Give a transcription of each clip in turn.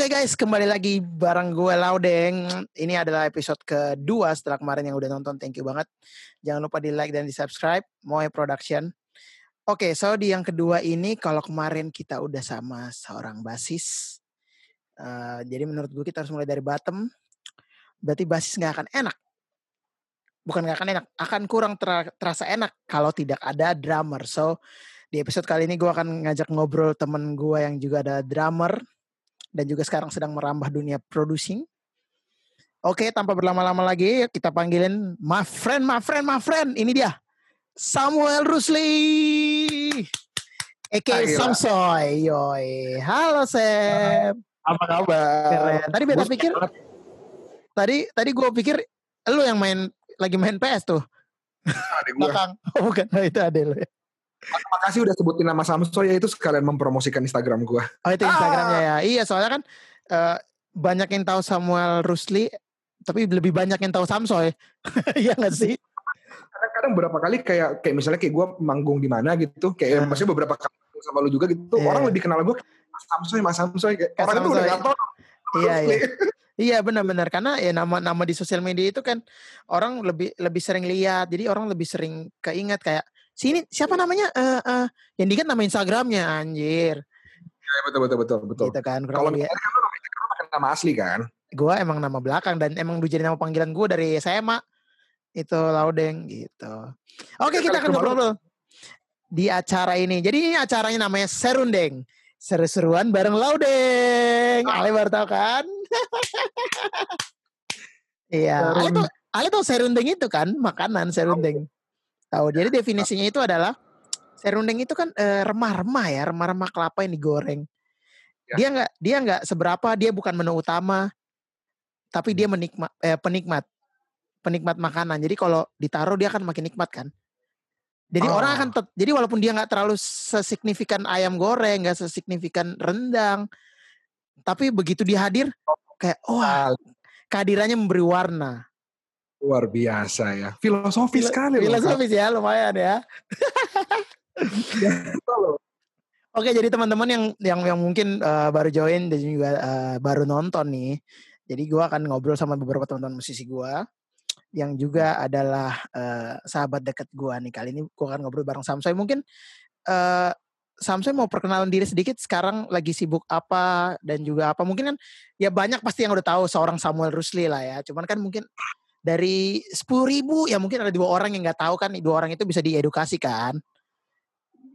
Oke guys, kembali lagi bareng gue Laudeng. Ini adalah episode kedua setelah kemarin yang udah nonton. Thank you banget. Jangan lupa di like dan di subscribe. Moe Production. Oke, so di yang kedua ini kalau kemarin kita udah sama seorang basis. Uh, jadi menurut gue kita harus mulai dari bottom. Berarti basis nggak akan enak. Bukan nggak akan enak, akan kurang ter terasa enak kalau tidak ada drummer. So di episode kali ini gue akan ngajak ngobrol temen gue yang juga ada drummer dan juga sekarang sedang merambah dunia producing. Oke, tanpa berlama-lama lagi kita panggilin my friend, my friend, my friend. Ini dia. Samuel Rusli. Eke Samsoy. Yoi. Halo Sam. Apa kabar? Keren. Tadi beta pikir tadi tadi gue pikir lu yang main lagi main PS tuh. Ada gue. Belakang. Oh, bukan, itu ada lu ya. Makasih udah sebutin nama Samso ya itu sekalian mempromosikan Instagram gue. Oh itu Instagramnya ah. ya. Iya soalnya kan uh, banyak yang tahu Samuel Rusli, tapi lebih banyak yang tahu Samsoy. Iya gak sih? Kadang-kadang beberapa kali kayak kayak misalnya kayak gue manggung di mana gitu, kayak uh. maksudnya beberapa kali sama lu juga gitu, yeah. orang lebih kenal gue Mas Samsoy, Mas Samsoy. Kayak, orang itu udah gak tau. Iya, iya. Iya benar-benar karena ya nama-nama di sosial media itu kan orang lebih lebih sering lihat, jadi orang lebih sering keinget kayak sini siapa namanya uh, uh, yang diingat nama Instagramnya anjir. Ya, betul betul betul betul. Gitu kan. Kalau ya. kan lu pakai nama asli kan? Gua emang nama belakang dan emang jadi nama panggilan gue dari SMA itu Laudeng gitu. Oke kita akan ngobrol di acara ini. Jadi ini acaranya namanya Serundeng. Seru-seruan bareng Laudeng. Ah. Ale baru tahu kan? Iya. Ale tuh Ale tuh serundeng itu kan makanan serundeng. Tahu. Jadi definisinya itu adalah serundeng itu kan eh, remah-remah ya, remah-remah kelapa yang digoreng. Ya. Dia nggak dia nggak seberapa, dia bukan menu utama, tapi dia hmm. menikmat eh, penikmat penikmat makanan. Jadi kalau ditaruh dia akan makin nikmat kan. Jadi oh. orang akan tet, jadi walaupun dia nggak terlalu sesignifikan ayam goreng, nggak sesignifikan rendang, tapi begitu dia hadir kayak wah kehadirannya memberi warna. Luar biasa ya. Filosofis Filo sekali. Filosofis ya, lumayan ya. ya Oke, jadi teman-teman yang yang yang mungkin uh, baru join dan juga uh, baru nonton nih. Jadi gue akan ngobrol sama beberapa teman-teman musisi gue yang juga adalah uh, sahabat dekat gue nih. Kali ini gue akan ngobrol bareng Samsoy. Mungkin uh, Samsoy mau perkenalan diri sedikit sekarang lagi sibuk apa dan juga apa. Mungkin kan ya banyak pasti yang udah tahu seorang Samuel Rusli lah ya. Cuman kan mungkin dari sepuluh ribu ya mungkin ada dua orang yang nggak tahu kan dua orang itu bisa diedukasi kan?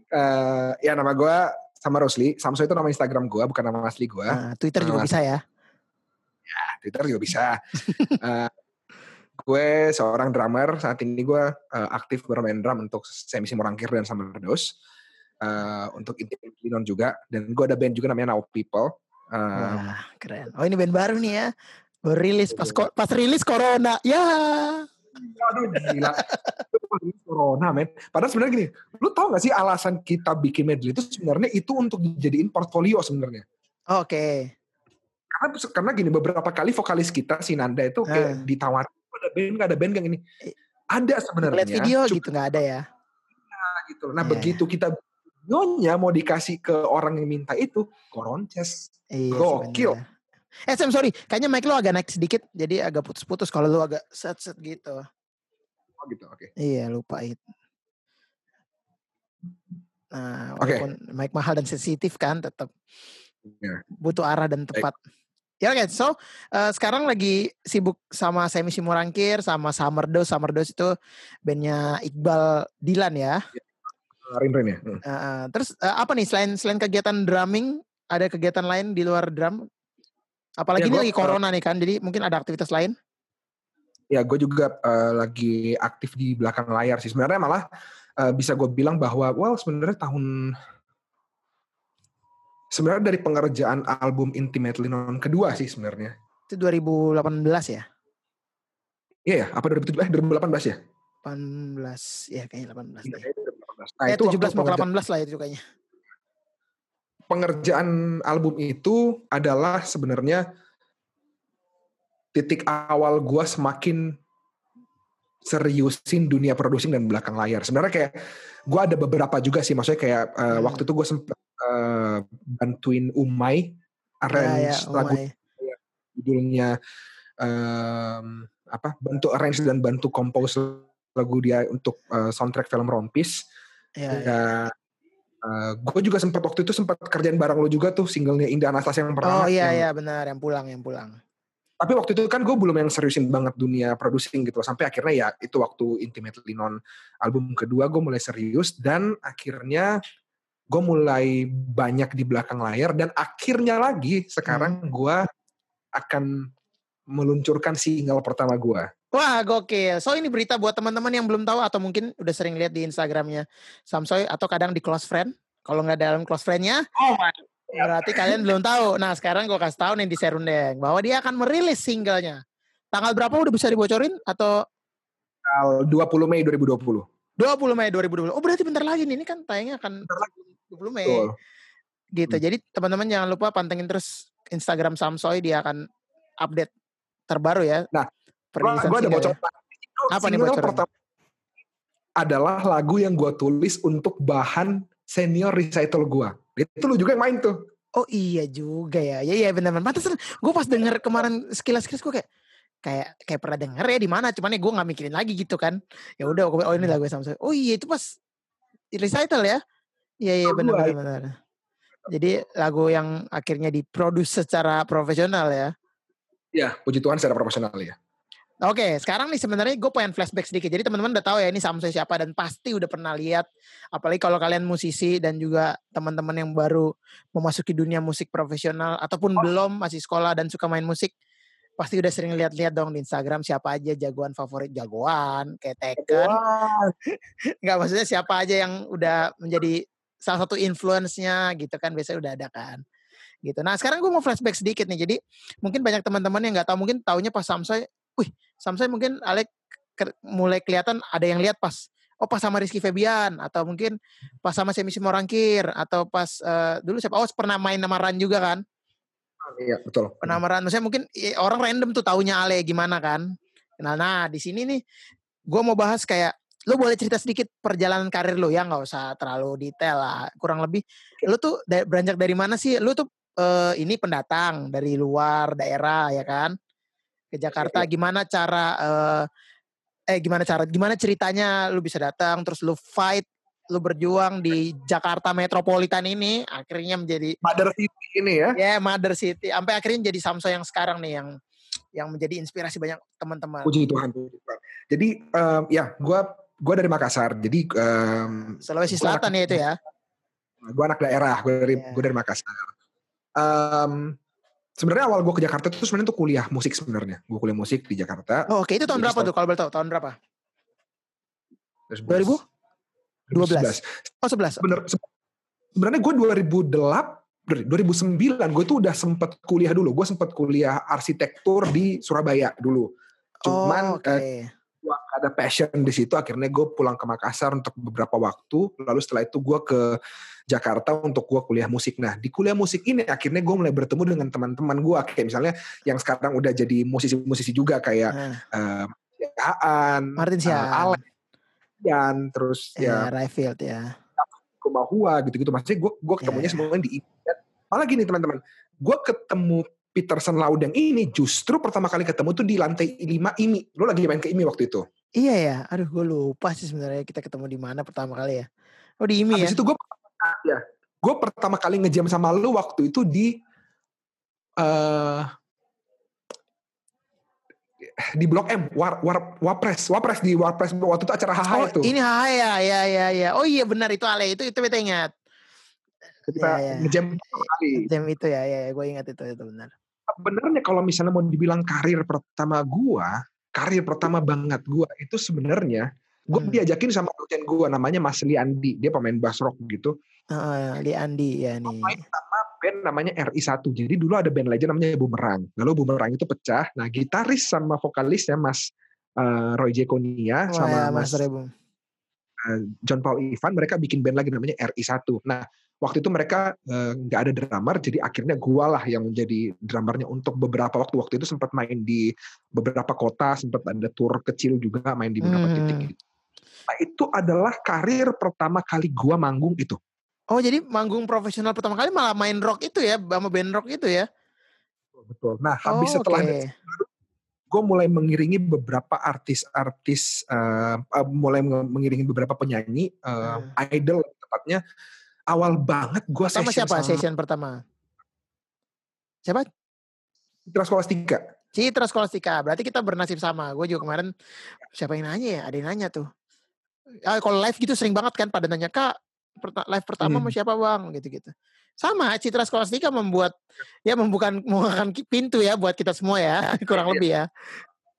Uh, ya nama gue sama Rosli. Samso itu nama Instagram gue bukan nama asli gue nah, Twitter uh, juga bisa ya? Ya Twitter juga bisa. Uh, gue seorang drummer saat ini gue uh, aktif bermain drum untuk Semisi Morangkir dan Summer Dose uh, untuk Intimate Linon juga. Dan gue ada band juga namanya Now People. Uh, Wah, keren. Oh ini band baru nih ya rilis pas pas rilis corona. Ya. Aduh gila. corona men. Padahal sebenarnya gini, lu tau gak sih alasan kita bikin medley itu sebenarnya itu untuk dijadiin portfolio sebenarnya. Oke. Okay. Karena karena gini beberapa kali vokalis kita si Nanda itu kayak uh. ditawar ada band gak ada band yang ini. Ada sebenarnya. Lihat video Cuma, gitu nggak ada ya. Nah, gitu. Nah, yeah. begitu kita nyonya mau dikasih ke orang yang minta itu, koronces. Iya, Gokil. Sebenernya. Eh Sam sorry, kayaknya mic lo agak naik sedikit, jadi agak putus-putus kalau lo agak set-set gitu. Oh gitu, oke. Okay. Iya lupa itu. Nah, walaupun okay. mic mahal dan sensitif kan, tetap yeah. butuh arah dan tepat. Baik. Ya oke, okay. so uh, sekarang lagi sibuk sama Semi Simurangkir, sama Summer Dose. Summer Dose itu bandnya Iqbal Dilan ya. Uh, Rin Rin ya. Hmm. Uh, terus uh, apa nih selain selain kegiatan drumming, ada kegiatan lain di luar drum Apalagi ya, ini lagi corona nih kan, jadi mungkin ada aktivitas lain? Ya, gue juga uh, lagi aktif di belakang layar sih. Sebenarnya malah uh, bisa gue bilang bahwa, well sebenarnya tahun sebenarnya dari pengerjaan album Intimately Known kedua sih sebenarnya. Itu 2018 ya? Iya ya, apa 2017 eh 2018 ya? 18 ya kayaknya 18 ya. Nah, eh, itu 17 mau ke 18 lah itu kayaknya pengerjaan album itu adalah sebenarnya titik awal gue semakin seriusin dunia producing dan belakang layar. Sebenarnya kayak gue ada beberapa juga sih, maksudnya kayak uh, hmm. waktu itu gue sempet uh, bantuin Umay arrange ya, ya, lagu Umay. judulnya um, apa bantu arrange dan bantu compose lagu dia untuk uh, soundtrack film Rompis. Ya, ya. Ya, uh, gue juga sempat waktu itu sempat kerjain bareng lo juga tuh singlenya Indah Anastasia yang pertama. Oh iya yang- iya benar yang pulang yang pulang. Tapi waktu itu kan gue belum yang seriusin banget dunia producing gitu. Sampai akhirnya ya itu waktu Intimately Non album kedua gue mulai serius dan akhirnya gue mulai banyak di belakang layar dan akhirnya lagi sekarang gue akan meluncurkan single pertama gue. Wah gokil. So ini berita buat teman-teman yang belum tahu atau mungkin udah sering lihat di Instagramnya Samsoy atau kadang di close friend. Kalau nggak dalam close friendnya, Oh my. berarti kalian belum tahu. Nah sekarang gue kasih tahu nih di Serundeng bahwa dia akan merilis singlenya. Tanggal berapa udah bisa dibocorin atau 20 Mei 2020. 20 Mei 2020? Oh berarti bentar lagi nih. Ini kan tayangnya akan Bentar lagi. 20 Mei. Gitu. Hmm. Jadi teman-teman jangan lupa pantengin terus Instagram Samsoy. Dia akan update terbaru ya. Nah, perilisan Gue ada bocor. ya. Apa nih bocorannya? pertama adalah lagu yang gue tulis untuk bahan senior recital gue. Itu lu juga yang main tuh. Oh iya juga ya. Ya iya benar-benar. Pantesan gue pas denger kemarin sekilas-sekilas gue kayak kayak kayak pernah denger ya di mana cuman ya gue nggak mikirin lagi gitu kan ya udah oh ini lagu Samsung oh iya itu pas recital ya iya iya benar benar benar jadi lagu yang akhirnya diproduksi secara profesional ya Ya, puji Tuhan secara profesional ya. Oke, sekarang nih sebenarnya gue pengen flashback sedikit. Jadi teman-teman udah tahu ya ini Samsung siapa dan pasti udah pernah lihat. Apalagi kalau kalian musisi dan juga teman-teman yang baru memasuki dunia musik profesional ataupun belum masih sekolah dan suka main musik, pasti udah sering lihat-lihat dong di Instagram siapa aja jagoan favorit jagoan kayak Tekken. Enggak maksudnya siapa aja yang udah menjadi salah satu influence-nya gitu kan biasanya udah ada kan. Gitu. Nah, sekarang gue mau flashback sedikit nih. Jadi mungkin banyak teman-teman yang nggak tahu mungkin taunya pas Samsung wih Samsung mungkin Alek ke- mulai kelihatan ada yang lihat pas oh pas sama Rizky Febian atau mungkin pas sama Semi Simorangkir atau pas eh, dulu siapa oh pernah main nama Ran juga kan? Iya, betul. pernah sama Ran. Maksudnya mungkin eh, orang random tuh taunya Ale gimana kan? Nah nah di sini nih gue mau bahas kayak lu boleh cerita sedikit perjalanan karir lu ya nggak usah terlalu detail lah kurang lebih. Lu tuh da- beranjak dari mana sih? Lu tuh eh, ini pendatang dari luar daerah ya kan ke Jakarta gimana cara eh, eh gimana cara gimana ceritanya lu bisa datang terus lu fight lu berjuang di Jakarta metropolitan ini akhirnya menjadi Mother City ini ya. ya Mother City sampai akhirnya jadi Samso yang sekarang nih yang yang menjadi inspirasi banyak teman-teman Puji Tuhan. Jadi em, ya, gue gua dari Makassar. Jadi em, Sulawesi gua Selatan anak- ya itu ya gue anak daerah, gue dari Iya. gue dari Makassar. Em, sebenarnya awal gue ke Jakarta itu sebenarnya tuh kuliah musik sebenarnya. Gue kuliah musik di Jakarta. oh, oke itu tahun berapa tuh kalau boleh tahu tahun berapa 2011. 2012? oh 11 Bener, se- sebenarnya gue 2008 2009 gue tuh udah sempet kuliah dulu. Gue sempet kuliah arsitektur di Surabaya dulu. oh, Cuman oke eh, gua nggak ada passion di situ akhirnya gue pulang ke Makassar untuk beberapa waktu lalu setelah itu gue ke Jakarta untuk gue kuliah musik. Nah di kuliah musik ini akhirnya gue mulai bertemu dengan teman-teman gue kayak misalnya yang sekarang udah jadi musisi-musisi juga kayak Nah, eh, Aan, Martin eh, Sian. Alex, Ian, terus ya ya Rayfield ya. Kumahua gitu-gitu. Maksudnya gue gue ketemunya Iya. semuanya di malah gini teman-teman gue ketemu Peterson Laudeng ini justru pertama kali ketemu tuh di lantai 5 IMI lo lagi main ke IMI waktu itu? Iya ya. Aduh gue lupa sih sebenarnya kita ketemu di mana pertama kali ya. Oh di IMI ya Habis itu gue ya, gue pertama kali ngejam sama lu waktu itu di eh di Blok M, War, War, Wapres, Wapres di Wapres waktu itu acara HH oh itu. ini HH ya ya ya ya oh iya benar itu Ale itu itu beta ingat Kita ya, ya. ngejam pertama kali. jam itu ya ya, gue ingat itu itu benar Sebenarnya kalau misalnya mau dibilang karir pertama gua, karir pertama banget gua itu sebenarnya gue Hmm. diajakin sama dosen gua namanya Mas Liandi, dia pemain bass rock gitu. Heeh, Li Andi ya nih main sama band namanya RI1. Jadi dulu ada band legend namanya Bumerang. Lalu Bumerang itu pecah. Nah, gitaris sama vokalisnya Mas eh, Roy Jekonia Wah, sama ya, Mas Mas eh, John Paul Ivan mereka bikin band lagi namanya RI1. Nah, waktu itu mereka eh, nggak ada drummer jadi akhirnya gua lah yang menjadi drummernya untuk beberapa waktu. Waktu itu sempat main di beberapa kota, sempat ada tour kecil juga main di beberapa Hmm. titik gitu. Nah, itu adalah karir pertama kali gua manggung itu. Oh jadi manggung profesional pertama kali malah main rock itu ya, sama band rock itu ya? Betul. Nah habis Oh, setelah oke. gue mulai mengiringi beberapa artis-artis, uh, uh, mulai mengiringi beberapa penyanyi, uh, idol tepatnya. Awal banget gue session siapa sama session pertama? Siapa? Citra Scholastika. Citra Scholastika. Berarti kita bernasib sama. Gue juga kemarin siapa yang nanya ya? Ada yang nanya tuh. Ah, kalau live gitu sering banget kan pada nanya, "Kak, live pertama sama Hmm. siapa, Bang?" gitu-gitu. Sama, Citra Scholastika membuat ya membuka membukakan pintu ya buat kita semua ya, kurang lebih ya.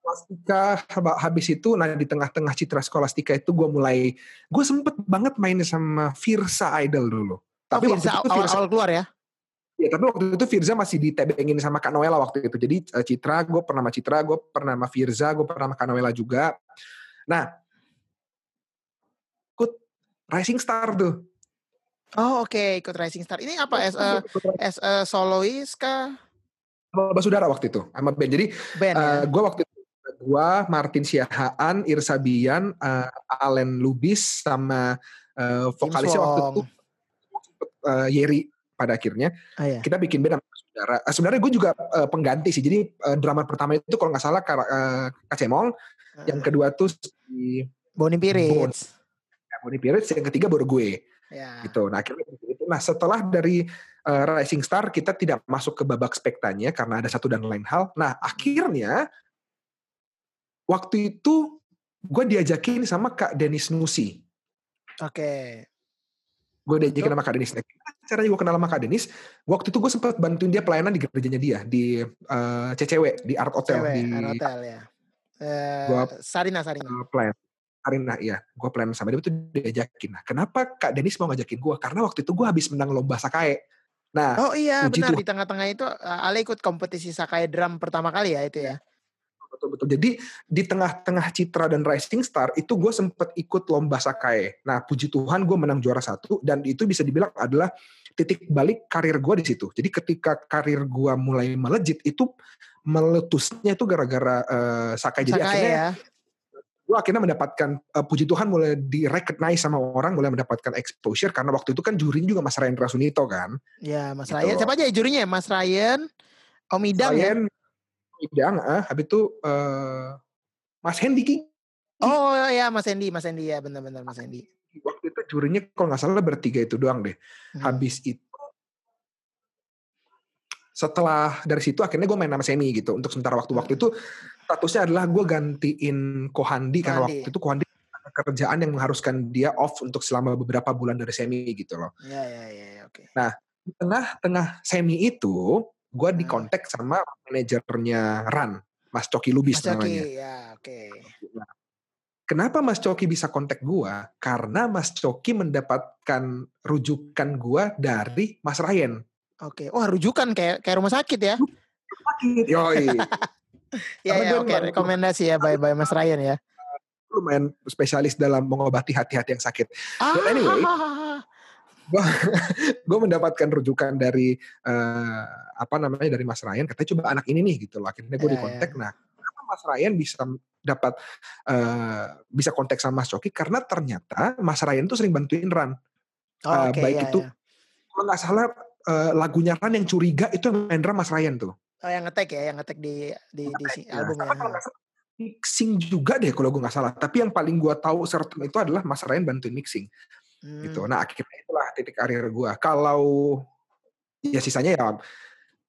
Scholastika haba- habis itu nah di tengah-tengah Citra Scholastika itu gue mulai gue sempet banget main sama Virsa Idol dulu. Oh, Tapi Firza waktu itu awal, Virsa, awal keluar ya. ya, tapi waktu itu Virsa masih ditebengin sama Kak Noella waktu itu. Jadi eh, Citra, gue pernah sama Citra, gue pernah sama Virsa, gue pernah sama Kak Noella juga. Nah, Rising Star tuh. Oh, oke, ikut Rising Star. Ini apa as a, as a soloist kah? sama Basudara waktu itu sama band. Jadi Band ya. gue waktu itu gue Martin Siahaan, Irsa Bian, eh, Allen Lubis sama eh, vokalisnya waktu itu eh, Yeri pada akhirnya Ah, ya. kita bikin band sama saudara. Eh, sebenarnya gue juga eh, pengganti sih. Jadi eh, drama pertama itu kalau nggak salah Kak uh, Kacemong, yang kedua tuh si Bonnie Pirates. Bonnie Pirates, yang ketiga baru gue Ya. gitu. Nah akhirnya itu. Nah setelah dari eh, Rising Star kita tidak masuk ke babak spektanya karena ada satu dan lain hal. Nah akhirnya waktu itu gue diajakin sama Kak Denis Nusi. Oke. Gue diajakin sama Kak Denis. Nah, caranya gue kenal sama Kak Denis? Waktu itu gue sempat bantuin dia pelayanan di gerejanya dia di eh, CCW di Art Hotel Cewek, di Air Hotel ya. Eh, Gua- Sarina, Sarina. pelayan. Arina ya, gue pelayanan sama dia itu diajakin. Nah, kenapa Kak Denis mau ngajakin gue? Karena waktu itu gue habis menang lomba Sakae. Nah, Oh iya, benar Tuhan. di tengah-tengah itu uh, Ale ikut kompetisi Sakai drum pertama kali ya itu ya. betul betul. Jadi di tengah-tengah Citra dan Rising Star itu gue sempet ikut lomba Sakae. Nah, puji Tuhan gue menang juara satu dan itu bisa dibilang adalah titik balik karir gue di situ. Jadi ketika karir gue mulai melejit itu meletusnya itu gara-gara eh, Sakai. Jadi Sakai akhirnya ya. Gue akhirnya mendapatkan eh, puji Tuhan mulai di recognize sama orang, mulai mendapatkan exposure karena waktu itu kan jurinya juga Mas Rendra Sunito kan. Ya, Mas Gitu. Ryan. Siapa aja ya jurinya ya? Mas Ryan, Om Idang ya. Ryan, Idang, ah, habis itu eh, Mas Hendy Ki Oh ya, Mas Hendy, Mas Hendy ya, benar-benar Mas Hendy. waktu itu jurinya kalau nggak salah bertiga itu doang deh. Hmm. Habis itu setelah dari situ akhirnya gue main sama Semi gitu untuk sementara waktu waktu Hmm. itu statusnya adalah gue gantiin Kohandi karena waktu itu Kohandi kerjaan yang mengharuskan dia off untuk selama beberapa bulan dari Semi gitu loh. Ya, ya, ya, ya, oke. Di tengah-tengah Semi itu gue Hmm. dikontak sama manajernya Ran, Mas Coki Lubis Mas Coki, namanya. ya, oke. Nah, Kenapa Mas Coki bisa kontak gua? Karena Mas Coki mendapatkan rujukan gua dari Mas Ryan. Oke. Wah, rujukan kayak kayak rumah sakit ya. Sakit. Yoi. Ya, Karena ya, oke. memang- Rekomendasi ya by by Mas Ryan ya. Lumayan spesialis dalam mengobati hati-hati yang sakit. Ah, But anyway, gue mendapatkan rujukan dari eh, apa namanya dari Mas Ryan. Katanya coba anak ini nih gitu loh. Akhirnya gue Ya, dikontak. Nah, kenapa Mas Ryan bisa dapat eh, bisa kontak sama Mas Coki? Karena ternyata Mas Ryan tuh sering bantuin Ran. Oh, Oke, baik ya, itu ya. Kalau nggak salah eh, lagunya Ran yang curiga itu yang main drum Mas Ryan tuh. Oh, yang ngetek ya, yang ngetek di di di Ya, album ya. mixing juga deh kalau gue nggak salah. Tapi yang paling gue tahu certain itu adalah Mas Ryan bantuin mixing Hmm. gitu. Nah akhirnya itulah titik karir gue. Kalau ya sisanya ya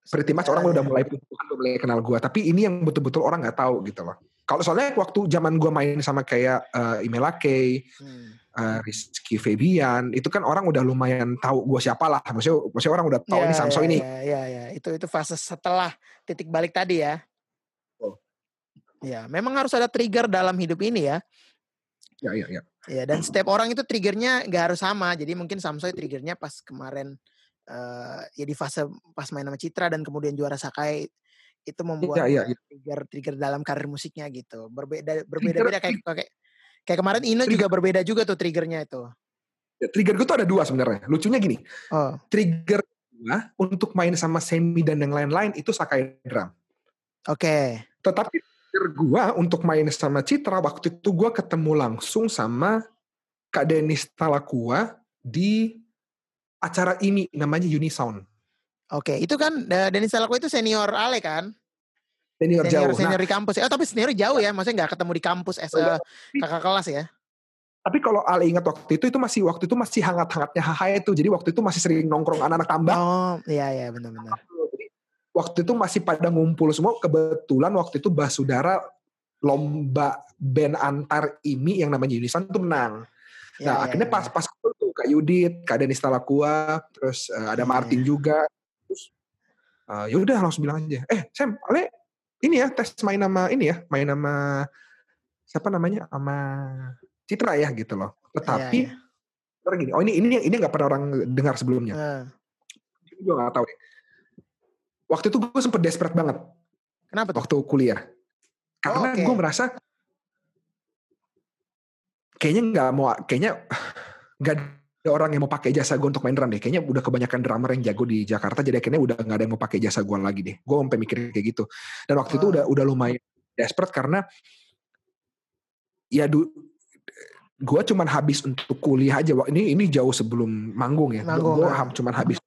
pretty much orang udah mulai udah mulai kenal gue. Tapi ini yang betul-betul orang nggak tahu gitu loh. Kalau soalnya waktu zaman gue main sama kayak uh, Imela Kay, Hmm. Uh, Rizky Febian, itu kan orang udah lumayan tahu gue siapa lah. Maksudnya, maksudnya orang udah tahu Ya, ini Samso ya, ini. Ya, ya, ya. Itu itu fase setelah titik balik tadi ya. Oh. Ya, memang harus ada trigger dalam hidup ini ya. Ya, ya, ya. Ya, dan setiap orang itu triggernya nggak harus sama. Jadi mungkin Samsoy triggernya pas kemarin eh ya di fase pas main sama Citra dan kemudian juara Sakai itu membuat Iya, iya, iya. trigger trigger dalam karir musiknya gitu. Berbeda berbeda-beda kayak kayak kayak kemarin Ino Trigger. juga berbeda juga tuh triggernya itu. Ya, Trigger gue tuh ada dua sebenarnya. Lucunya gini, Oh, trigger gue untuk main sama Semi dan yang lain-lain itu Sakai Drum. oke. Tetapi trigger gue untuk main sama Citra waktu itu gue ketemu langsung sama Kak Denis Talakua di acara ini namanya Unisound. Oke, itu kan Denis Salako itu senior Ale kan? Senior, Senior, jauh. senior Nah, di kampus. Eh, tapi senior jauh ya, maksudnya nggak ketemu di kampus as a kakak kelas ya? tapi kalau Ale ingat waktu itu itu masih waktu itu masih hangat-hangatnya HH itu. Jadi waktu itu masih sering nongkrong anak-anak tambak. Oh, iya iya benar-benar. Waktu itu masih pada ngumpul semua. Kebetulan waktu itu Basudara lomba band antar IMI yang namanya Unisound itu menang. Iya, Nah, iya, akhirnya iya. pas pas itu tuh Kak Yudit, Kak Denis Talakua, terus eh, ada Iya, Martin juga. Terus eh, ya udah langsung bilang aja, "Eh, Sam, Ale ini ya tes main nama ini ya, main nama siapa namanya? sama Citra ya gitu loh." Tetapi ntar gini, oh ini ini ini nggak pernah orang dengar sebelumnya. Eh, Ini gue nggak tahu deh. Waktu itu gue sempet desperate banget kenapa tuh? waktu kuliah. Karena oke. gue merasa kayaknya nggak mau kayaknya nggak ada orang yang mau pakai jasa gue untuk main drum deh. Kayaknya udah kebanyakan drummer yang jago di Jakarta jadi akhirnya udah nggak ada yang mau pakai jasa gue lagi deh. Gue sampai mikir kayak gitu. Dan waktu itu Oh. udah udah lumayan desperate karena ya du, gue cuman habis untuk kuliah aja. Wah, Ini ini jauh sebelum manggung ya. Manggung, Gue ah. cuman habis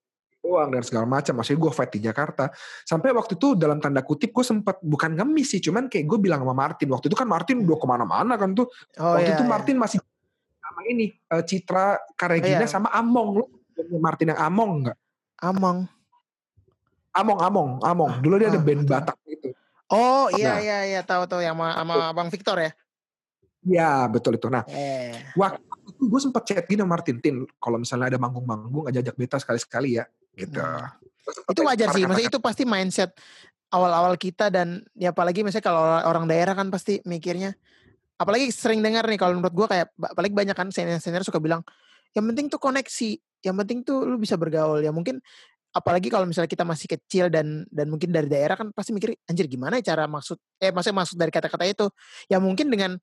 doang dan segala macam. Maksudnya gue fight di Jakarta. Sampai waktu itu dalam tanda kutip gue sempat bukan ngemis sih, cuman kayak gue bilang sama Martin. Waktu itu kan Martin udah ke mana-mana kan tuh. Oh waktu iya. itu iya. Martin masih sama ini eh, Citra Karegina Iya. sama Among. Lu Martin yang Among nggak? Among. Among, Among, Among. Dulu dia ada ah, band. Batak gitu. Oh iya Nah. iya iya tahu tahu yang sama, sama Bang Victor ya. Ya betul itu. Nah Eh. waktu itu gue sempat chat gini sama Martin. Tin, kalau misalnya ada manggung-manggung ajak beta sekali-sekali ya. Gitu. Hmm. Itu wajar sih, maksudnya itu pasti mindset awal-awal kita dan ya apalagi misalnya kalau orang daerah kan pasti mikirnya apalagi sering dengar nih kalau menurut gua kayak apalagi banyak kan senior-senior suka bilang yang penting tuh koneksi, yang penting tuh lu bisa bergaul. Ya mungkin apalagi kalau misalnya kita masih kecil dan dan mungkin dari daerah kan pasti mikir anjir gimana ya cara maksud eh maksudnya maksud dari kata-kata itu. Ya mungkin dengan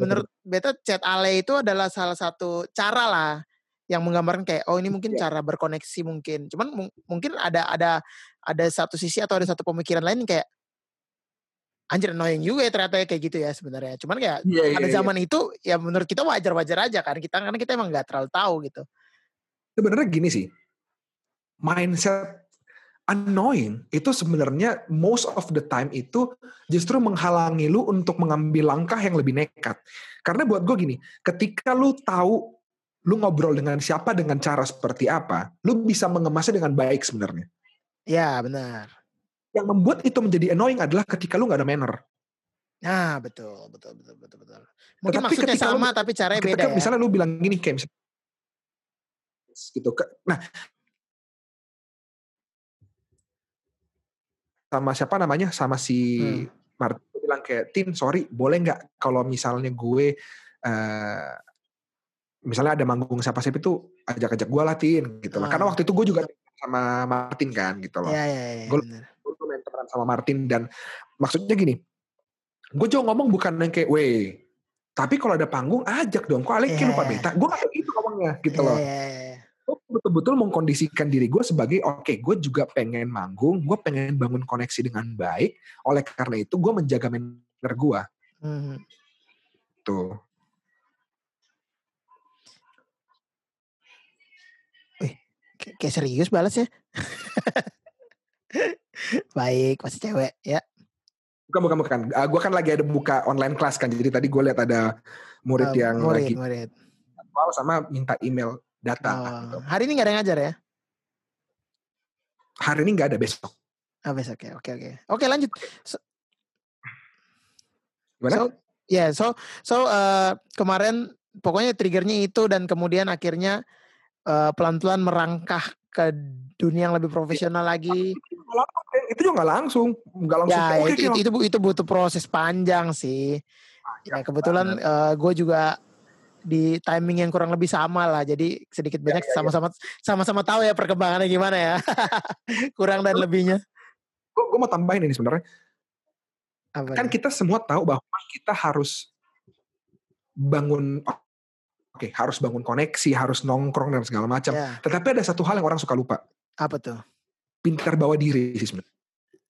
menurut beta chat ale itu adalah salah satu cara lah yang menggambarkan kayak oh ini mungkin cara berkoneksi mungkin cuman mung- mungkin ada ada ada satu sisi atau ada satu pemikiran lain kayak anjir annoying juga ya ternyata ya kayak gitu ya sebenarnya. Cuman kayak Iya, iya, pada iya. zaman itu ya menurut kita wajar-wajar aja kan kita karena kita emang nggak terlalu tahu gitu. Sebenarnya gini sih mindset annoying itu sebenarnya most of the time itu justru menghalangi lu untuk mengambil langkah yang lebih nekat. Karena buat gue gini ketika lu tahu lu ngobrol dengan siapa dengan cara seperti apa lu bisa mengemasnya dengan baik sebenarnya. Ya benar yang membuat itu menjadi annoying adalah ketika lu nggak ada manner. Nah betul betul betul betul betul. Mungkin Tetapi maksudnya ketika lu- sama tapi caranya beda ketika ya? misalnya lu bilang gini kayak misalnya gitu nah. Sama siapa namanya? Sama si Hmm. Martin bilang kayak Tin sorry boleh nggak kalau misalnya gue eh misalnya ada manggung siapa siapa itu ajak-ajak gue lah Tin gitu karena Ah. waktu itu gue juga sama Martin kan gitu loh. Ya ya ya benar gue sama Martin dan maksudnya gini gue juga ngomong bukan yang kayak weh tapi kalau ada panggung ajak dong kok Alek Iya, lupa iya. beta gue gak kayak gitu ngomongnya gitu Ya, loh ya, ya, ya. gue betul-betul mengkondisikan diri gue sebagai oke gue juga pengen manggung gue pengen bangun koneksi dengan baik oleh karena itu gue menjaga manner gue Mhm. tuh Kayak kayak serius balas ya. Baik, masih cewek ya. bukan bukan bukan gue kan lagi ada buka online kelas kan jadi tadi gue lihat ada murid Eh, yang murid, lagi murid. sama minta email data Oh, gitu. Hari ini nggak ada yang ngajar ya? hari ini nggak ada besok Ah, besok ya. Oke, oke. Oke, lanjut. gimana So, ya, so so eh, kemarin pokoknya triggernya itu dan kemudian akhirnya eh, pelan-pelan merangkah ke dunia yang lebih profesional lagi. Itu juga nggak langsung nggak langsung Ya, itu, itu, itu itu butuh proses panjang sih. Ya, Panjang kebetulan gue juga di timing yang kurang lebih sama lah. Jadi sedikit banyak ya, ya. sama-sama sama-sama tahu ya perkembangannya gimana ya. kurang dan lebihnya. gue mau tambahin ini sebenarnya Apa kan nih? kita semua tahu bahwa kita harus bangun oke harus bangun koneksi harus nongkrong dan segala macam Ya, tetapi ada satu hal yang orang suka lupa apa tuh? pintar bawa diri sih sebenarnya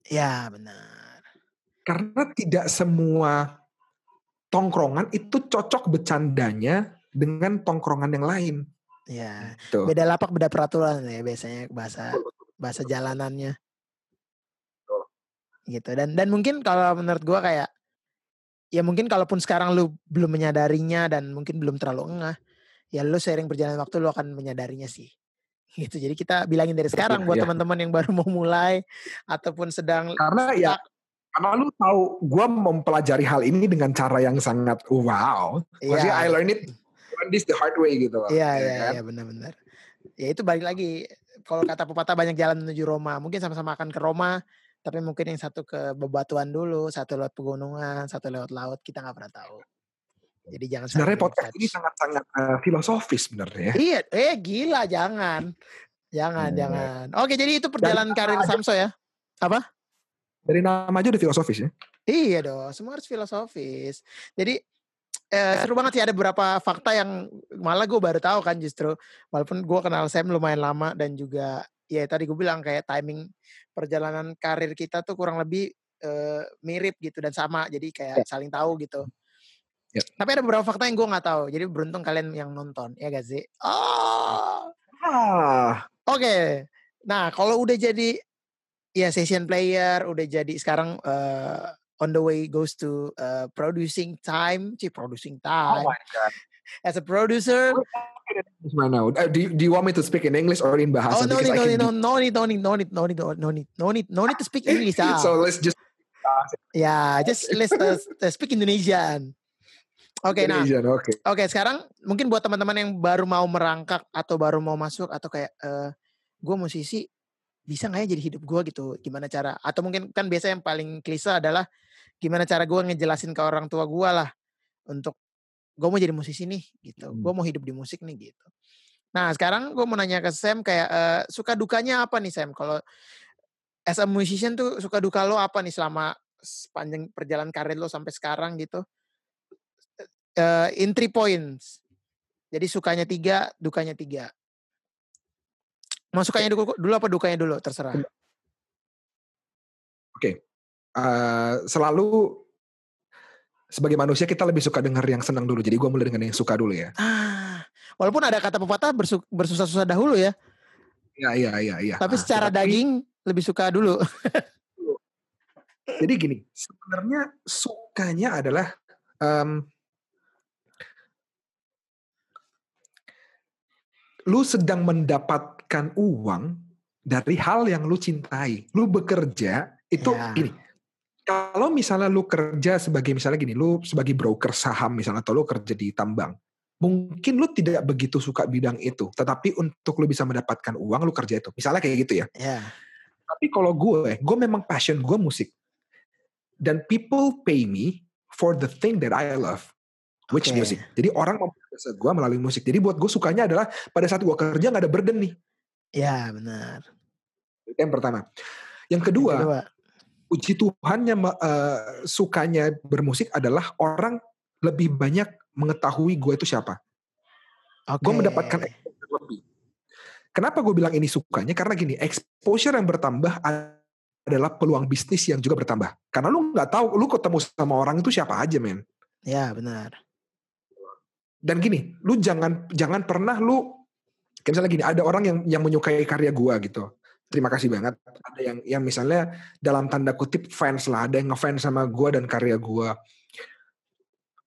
Ya, benar. karena tidak semua tongkrongan itu cocok bercandanya dengan tongkrongan yang lain Ya, Tuh. beda lapak beda peraturan ya biasanya bahasa bahasa jalanannya. Betul. Gitu. Dan dan mungkin kalau menurut gua kayak ya mungkin kalaupun sekarang lu belum menyadarinya dan mungkin belum terlalu engah, ya lu sering berjalan waktu lu akan menyadarinya sih. Gitu. Jadi kita bilangin dari sekarang Iya, buat iya. teman-teman yang baru mau mulai ataupun sedang Karena ya karena lu tahu gue mempelajari hal ini dengan cara yang sangat wow. Maksudnya Iya. I learn it learn this the hard way gitu loh. Iya ya iya kan? iya benar-benar. Ya itu balik lagi kalau kata pepatah banyak jalan menuju Roma. Mungkin sama-sama akan ke Roma, tapi mungkin yang satu ke bebatuan dulu, satu lewat pegunungan, satu lewat laut. Kita nggak pernah tahu. Jadi jangan Sebenarnya podcast ini sangat-sangat eh, filosofis sebenarnya. ya. Iya, eh gila jangan. Jangan, Iya. jangan. Oke, jadi itu perjalanan nama karir aja. Samso ya. Dari nama aja udah filosofis ya. Iya dong, semua harus filosofis. Jadi eh, seru banget sih ada beberapa fakta yang malah gue baru tahu kan justru walaupun gue kenal Sam lumayan lama dan juga ya tadi gue bilang kayak timing perjalanan karir kita tuh kurang lebih eh, mirip gitu dan sama jadi kayak saling tahu gitu. Ya. Tapi ada beberapa fakta yang gue nggak tahu. Jadi beruntung kalian yang nonton ya gak sih? Oh, Ah, Oke. Nah, kalau udah jadi ya session player, udah jadi sekarang eh, on the way goes to eh, producing time, sih producing oh time. my god. As a producer, Gimana? Uh, do, you- do you want me to speak in English or in bahasa? oh no need, no need, do- no need, no need, no need, no need, no need, no need, no need to speak English. Ah. So let's just Ya, just let's uh, uh, speak Indonesian. Oke, nah, Indonesian, Oke. Oke, sekarang mungkin buat teman-teman yang baru mau merangkak atau baru mau masuk atau kayak eh gue musisi bisa nggak ya jadi hidup gue gitu? Gimana cara? Atau mungkin kan biasa yang paling klise adalah gimana cara gue ngejelasin ke orang tua gue lah untuk gue mau jadi musisi nih gitu. Hmm. Gue mau hidup di musik nih gitu. Nah sekarang gue mau nanya ke Sam kayak eh, suka dukanya apa nih Sam? Kalau as a musician tuh suka duka lo apa nih selama sepanjang perjalanan karir lo sampai sekarang gitu? Eh, in three points. Jadi sukanya tiga, dukanya tiga. Mau sukanya dulu, dulu apa dukanya dulu, terserah. Uh, selalu sebagai manusia kita lebih suka dengar yang senang dulu. Jadi gue mulai dengan yang suka dulu ya. Ah, walaupun ada kata pepatah bersu- bersusah-susah dahulu ya, Iya iya iya iya. tapi Ah, secara tetapi- daging lebih suka dulu. Jadi gini, sebenarnya sukanya adalah em, lu sedang mendapatkan uang dari hal yang lu cintai. Lu bekerja itu Ya. gini. Kalau misalnya lu kerja sebagai misalnya gini, lu sebagai broker saham misalnya atau lu kerja di tambang, mungkin lu tidak begitu suka bidang itu, tetapi untuk lu bisa mendapatkan uang lu kerja itu. Misalnya kayak gitu ya. Ya, Tapi kalau gue, gue memang passion gue musik. Dan people pay me for the thing that I love, which Oke. music. Jadi orang jasa gue melalui musik. Jadi buat gue sukanya adalah pada saat gue kerja nggak ada burden nih. ya benar. Itu yang pertama. Yang Yang kedua, kedua, puji Tuhannya eh, sukanya bermusik adalah orang lebih banyak mengetahui gue itu siapa. oke. Gue mendapatkan exposure lebih. Kenapa gue bilang ini sukanya? Karena gini, exposure yang bertambah adalah peluang bisnis yang juga bertambah. Karena lu nggak tahu, lu ketemu sama orang itu siapa aja, men. Ya benar. Dan gini, lu jangan jangan pernah lu kayak misalnya gini, ada orang yang yang menyukai karya gua gitu. Terima kasih banget. Ada yang yang misalnya dalam tanda kutip fans lah, ada yang ngefans sama gua dan karya gua.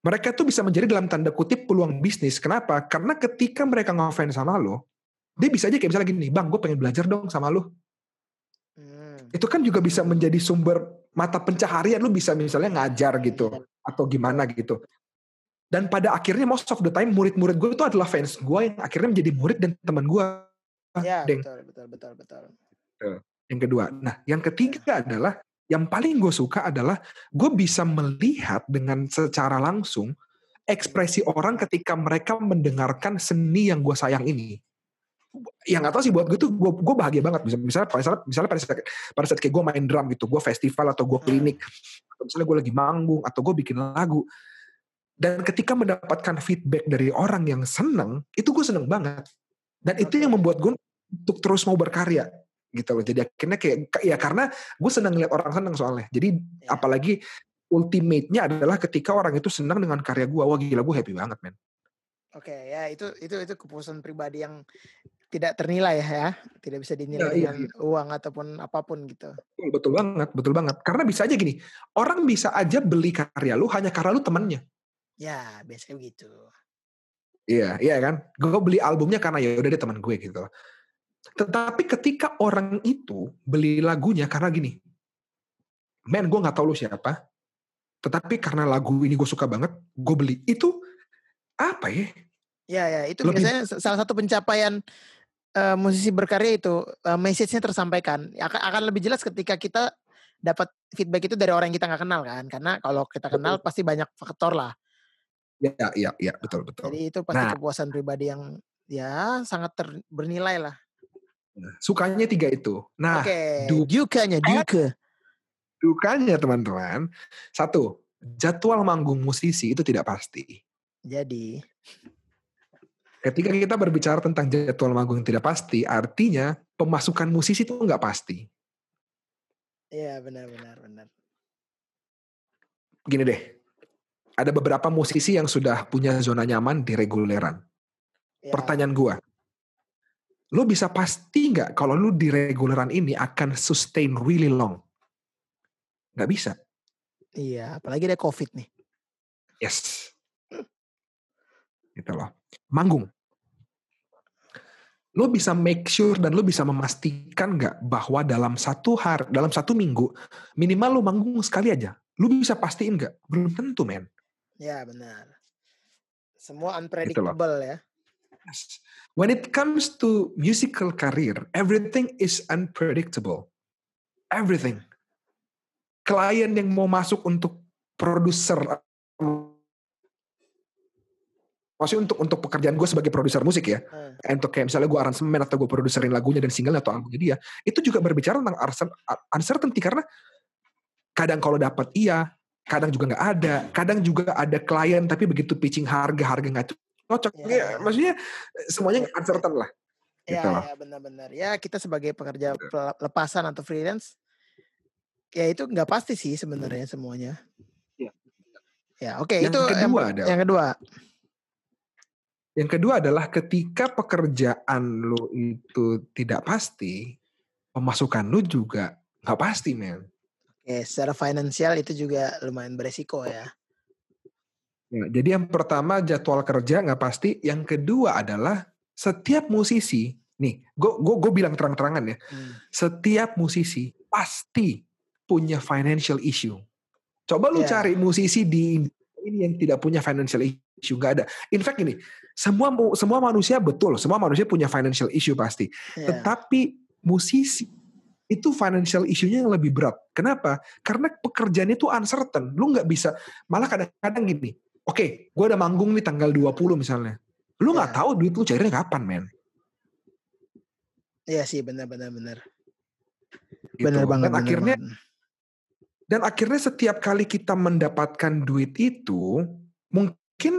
Mereka tuh bisa menjadi dalam tanda kutip peluang bisnis. Kenapa? Karena ketika mereka ngefans sama lo, dia bisa aja kayak misalnya gini, bang, gue pengen belajar dong sama lo. Hmm. Itu kan juga bisa menjadi sumber mata pencaharian. Lu bisa misalnya ngajar gitu atau gimana gitu. Dan pada akhirnya most of the time murid-murid gue itu adalah fans gue yang akhirnya menjadi murid dan teman gue. Ya Deng. betul betul betul betul. Yang kedua. Nah, yang ketiga adalah yang paling gue suka adalah gue bisa melihat dengan secara langsung ekspresi orang ketika mereka mendengarkan seni yang gue sayang ini. Yang nggak tahu sih buat gue tuh gue, gue bahagia banget. Misalnya, misalnya, misalnya, misalnya pada saat, pada saat kayak gue main drum gitu, gue festival atau gue Hmm. klinik, atau misalnya gue lagi manggung atau gue bikin lagu. Dan ketika mendapatkan feedback dari orang yang seneng, itu gue seneng banget. Dan itu yang membuat gue untuk terus mau berkarya gitu loh. Jadi akhirnya kayak ya karena gue senang lihat orang senang soalnya. Jadi Ya. apalagi ultimate-nya adalah ketika orang itu senang dengan karya gue, wah gila gue happy banget men. Oke, ya itu itu itu kepuasan pribadi yang tidak ternilai ya, tidak bisa dinilai iya, dengan iya. uang ataupun apa pun gitu. Betul banget, betul banget. Karena bisa aja gini, orang bisa aja beli karya lu hanya karena lu temennya. Ya, biasanya begitu. Iya, iya kan? Gue beli albumnya karena ya udah dia teman gue gitu. Tetapi ketika orang itu beli lagunya karena gini, men gue nggak tahu lu siapa, tetapi karena lagu ini gue suka banget, gue beli. Itu apa ya? Ya, ya, itu Lebih- biasanya salah satu pencapaian eh, musisi berkarya itu eh, message-nya tersampaikan. Akan akan lebih jelas ketika kita dapat feedback itu dari orang yang kita nggak kenal kan, karena kalau kita kenal pasti banyak faktor lah. Ya, iya, iya, betul, betul. Jadi itu pasti Nah. kepuasan pribadi yang ya sangat ter- bernilai lah. Nah, Sukanya tiga itu. Nah, Oke, du- dukanya, duka. dukanya teman-teman, satu, jadwal manggung musisi itu tidak pasti. Jadi, Ketika kita berbicara tentang jadwal manggung yang tidak pasti, artinya pemasukan musisi itu nggak pasti. ya benar-benar benar. Gini deh, ada beberapa musisi yang sudah punya zona nyaman di reguleran. Ya, Pertanyaan gua, lo bisa pasti nggak kalau lo di reguleran ini akan sustain really long? Nggak bisa. Iya, apalagi ada COVID nih. Yes. Gitu loh. Manggung. Lo bisa make sure dan lo bisa memastikan nggak bahwa dalam satu hari, dalam satu minggu, minimal lo manggung sekali aja. Lo bisa pastiin nggak? Belum tentu, men. Ya benar. Semua Gitu unpredictable ya. Yes. When it comes to musical career, everything is unpredictable. Everything. Klien yang mau masuk untuk produser, maksudnya untuk untuk pekerjaan gue sebagai produser musik ya, Hmm. untuk kayak misalnya gue aransemen atau gue produserin lagunya dan single atau albumnya dia, itu juga berbicara tentang uncer- uncertainty karena kadang kalau dapat iya, kadang juga nggak ada, kadang juga ada klien tapi begitu pitching harga harga nggak cocok, Ya, Ya, ya. maksudnya semuanya uncertain lah. Ya, Gitu ya benar-benar. Ya kita sebagai pekerja pel- lepasan atau freelance, ya itu nggak pasti sih sebenarnya semuanya. Iya. Ya oke Yang itu yang, kedua adalah- yang kedua. Yang kedua adalah ketika pekerjaan lu itu tidak pasti, pemasukan lu juga nggak pasti, men. Oke, secara finansial itu juga lumayan beresiko ya. Ya, jadi yang pertama jadwal kerja nggak pasti. Yang kedua adalah setiap musisi, nih, gue gue bilang terang-terangan ya, Hmm. setiap musisi pasti punya financial issue. Coba lu Ya. cari musisi di ini yang tidak punya financial issue, nggak ada. In fact ini, semua mu- semua manusia betul, semua manusia punya financial issue pasti. Ya. Tetapi musisi itu financial issue-nya yang lebih berat. Kenapa? Karena pekerjaan itu uncertain. Lu nggak bisa, malah kadang-kadang gini, oke, gue udah manggung nih tanggal 20 misalnya. Lu nggak Ya. tahu duit lu cairnya kapan, men. Iya sih benar-benar benar. Gitu. Benar banget. Dan akhirnya banget. Dan akhirnya setiap kali kita mendapatkan duit itu, mungkin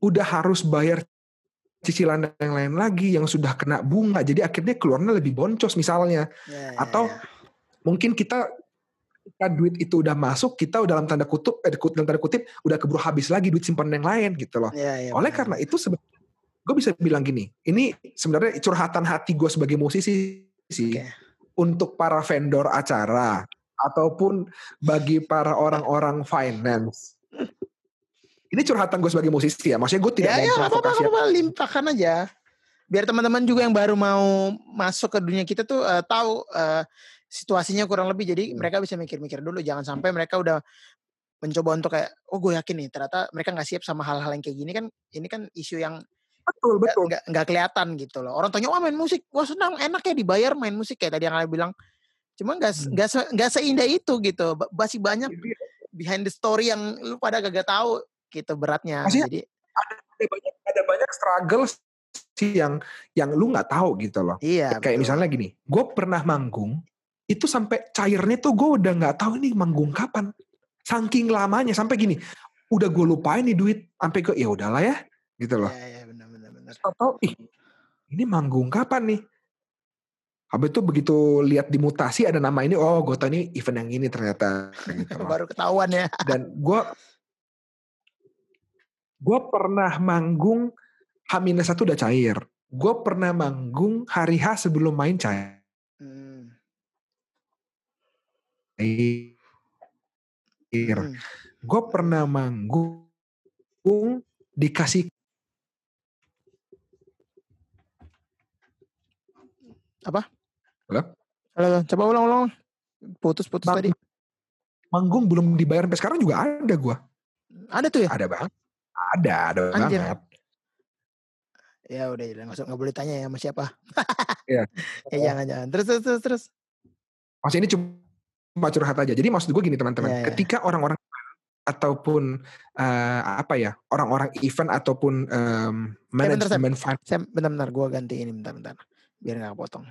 udah harus bayar cicilan yang lain lagi yang sudah kena bunga. Jadi akhirnya keluarnya lebih boncos misalnya. Ya, ya, Atau ya. mungkin kita ketika duit itu udah masuk, kita udah dalam tanda kutip, eh, dalam tanda kutip udah keburu habis lagi duit simpanan yang lain gitu loh. Ya, ya, Oleh benar. karena itu sebenarnya gue bisa bilang gini, ini sebenarnya curhatan hati gue sebagai musisi sih Oke. untuk para vendor acara ataupun bagi para orang-orang finance. Ini curhatan gue sebagai musisi ya, maksudnya gue tidak ya, mau ya, provokasi. nggak apa-apa, limpahkan aja. Biar teman-teman juga yang baru mau masuk ke dunia kita tuh eh, tahu eh, situasinya kurang lebih. Jadi Hmm. mereka bisa mikir-mikir dulu. Jangan sampai mereka udah mencoba untuk kayak, oh gue yakin nih ternyata mereka nggak siap sama hal-hal yang kayak gini kan. Ini kan isu yang Betul, betul. nggak nggak kelihatan gitu loh. Orang tanya, wah main musik, wah senang, enak ya dibayar main musik kayak tadi yang kalian bilang. Cuma nggak se- Hmm. nggak se- nggak seindah itu gitu. Masih banyak Jadi behind the story yang lu pada gak tahu gitu beratnya. Maksudnya Jadi ada banyak ada banyak struggle sih yang yang lu nggak tahu gitu loh. iya. Kayak betul. misalnya gini, gue pernah manggung, itu sampai cairnya tuh gue udah nggak tahu nih manggung kapan. Saking lamanya sampai gini, udah gue lupain nih duit, sampai gue ya udahlah ya, gitu loh. Iya, iya, benar, benar, benar. Ih, ini manggung kapan nih? Habis itu begitu lihat di mutasi ada nama ini, oh gue tahu ini event yang ini ternyata. Gitu. Baru ketahuan ya. Dan gue gue pernah manggung H-1 udah cair. Gue pernah manggung hari H sebelum main cair. Hmm. Hmm. Gue pernah manggung dikasih Apa? Halo? Halo, coba ulang-ulang. Putus-putus Bang- tadi. manggung belum dibayar sampai sekarang juga ada gue. Ada tuh ya? Ada banget. Ada, ada Anjir. banget. Ya udah, udah nggak usah nggak boleh tanya ya sama siapa. Iya. ya jangan jangan. Terus terus terus terus. Maksud ini cuma curhat aja. Jadi maksud gue gini teman-teman, Iya, iya. ketika orang-orang ataupun eh, apa ya orang-orang event ataupun Sam. manajemen fin- Saya bentar-bentar gue ganti ini bentar-bentar. Biar nggak potong.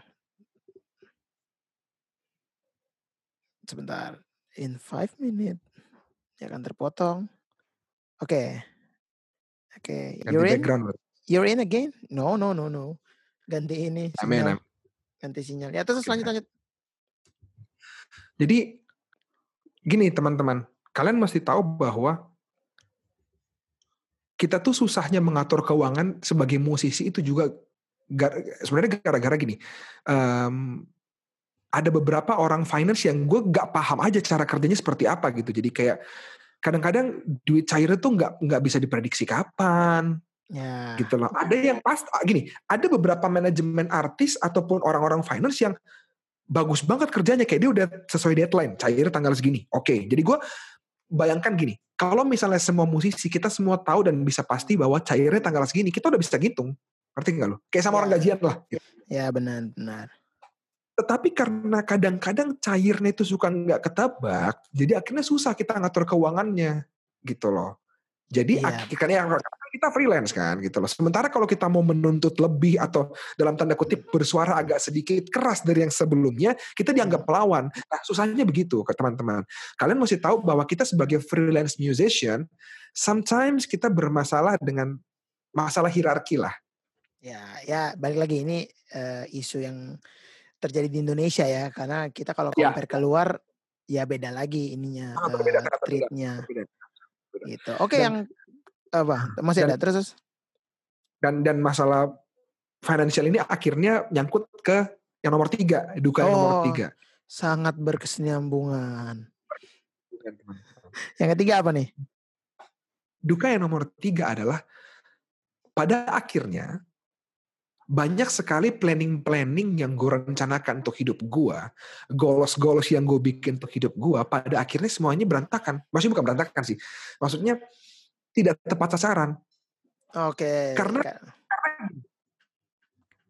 Sebentar. In five minute. Ya kan terpotong. Oke. Oke. ganti You're in? You're in again? No, no, no, no. Ganti ini. Amin, amin. Ganti sinyal. Ya terus lanjut lanjut. Jadi gini teman-teman, kalian mesti tahu bahwa kita tuh susahnya mengatur keuangan sebagai musisi itu juga gar- sebenarnya gara-gara gini. em, ada beberapa orang finance yang gue gak paham aja cara kerjanya seperti apa gitu. Jadi kayak kadang-kadang duit cair itu nggak nggak bisa diprediksi kapan Ya. gitu loh. Ada yang pas ah, gini, ada beberapa manajemen artis ataupun orang-orang finance yang bagus banget kerjanya kayak dia udah sesuai deadline, cair tanggal segini. Oke, jadi gue bayangkan gini, kalau misalnya semua musisi kita semua tahu dan bisa pasti bahwa cairnya tanggal segini, kita udah bisa ngitung. Ngerti nggak lo? Kayak sama Ya. orang gajian lah. Ya benar benar. Tetapi karena kadang-kadang cairnya itu suka nggak ketabak, jadi akhirnya susah kita ngatur keuangannya gitu loh. Jadi Iya. akhirnya kita freelance kan gitu loh. Sementara kalau kita mau menuntut lebih atau dalam tanda kutip bersuara agak sedikit keras dari yang sebelumnya, kita dianggap pelawan. Nah susahnya begitu ke teman-teman. Kalian mesti tahu bahwa kita sebagai freelance musician, sometimes kita bermasalah dengan masalah hierarki lah. Ya, ya balik lagi ini eh, isu yang terjadi di Indonesia ya, karena kita kalau Ya. compare keluar ya beda lagi ininya Sangat eh, berbeda, treatnya gitu. Oke Dan- yang apa? Masih dan- ada terus? terus? dan dan masalah financial ini akhirnya nyangkut ke yang nomor tiga, duka yang nomor Oh. tiga. Sangat berkesinambungan. Yang ketiga apa nih? Duka yang nomor tiga adalah pada akhirnya banyak sekali planning-planning yang gue rencanakan untuk hidup gue, goals-goals yang gue bikin untuk hidup gue, pada akhirnya semuanya berantakan. Maksudnya bukan berantakan sih, maksudnya tidak tepat sasaran. Oke. Karena- ka-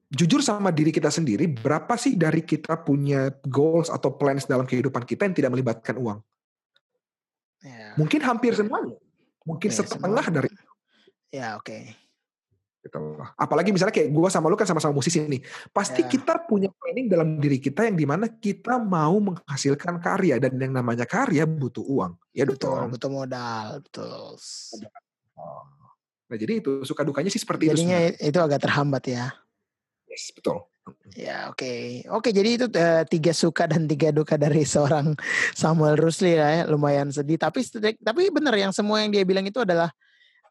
Jujur sama diri kita sendiri, berapa sih dari kita punya goals atau plans dalam kehidupan kita yang tidak melibatkan uang? ya, Mungkin hampir semuanya. Mungkin Ya, setengah semua. dari ya oke. Gitu loh. Apalagi misalnya kayak gue sama lu kan sama-sama musisi nih. Pasti Ya. kita punya planning dalam diri kita yang di mana kita mau menghasilkan karya. Dan yang namanya karya butuh uang. Ya Betul, betul. betul modal, betul. Nah jadi itu suka dukanya sih seperti itu Jadinya itu agak terhambat ya. Yes, betul. Ya oke, oke jadi itu eh, tiga suka dan tiga duka dari seorang Samuel Rusli lah ya, lumayan sedih. Tapi tapi benar yang semua yang dia bilang itu adalah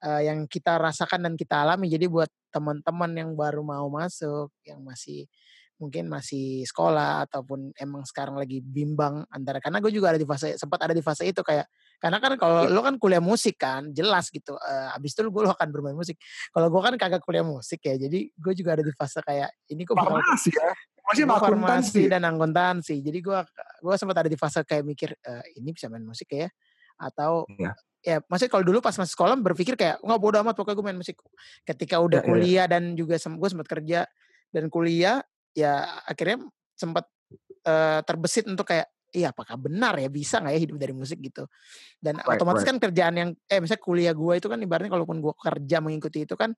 eh, yang kita rasakan dan kita alami. Jadi buat teman-teman yang baru mau masuk, yang masih mungkin masih sekolah ataupun emang sekarang lagi bimbang antara karena gue juga ada di fase sempat ada di fase itu kayak karena kan kalau lo kan kuliah musik kan jelas gitu eh, abis itu lo akan bermain musik kalau gue kan kagak kuliah musik ya jadi gue juga ada di fase kayak ini kok bakal Farmasi ya. Masih farmasi dan akuntansi. Jadi gua gua sempat ada di fase kayak mikir "Eh, ini bisa main musik ya atau Iya. Ya maksudnya kalau dulu pas masih sekolah berpikir kayak nggak bodo amat pokoknya gue main musik. Ketika udah Ya, ya, ya. kuliah dan juga sem gue sempat kerja dan kuliah ya akhirnya sempat eh, terbesit untuk kayak iya apakah benar ya bisa nggak ya hidup dari musik gitu dan Right, otomatis right. kan kerjaan yang eh misalnya kuliah gue itu kan ibaratnya kalaupun gue kerja mengikuti itu kan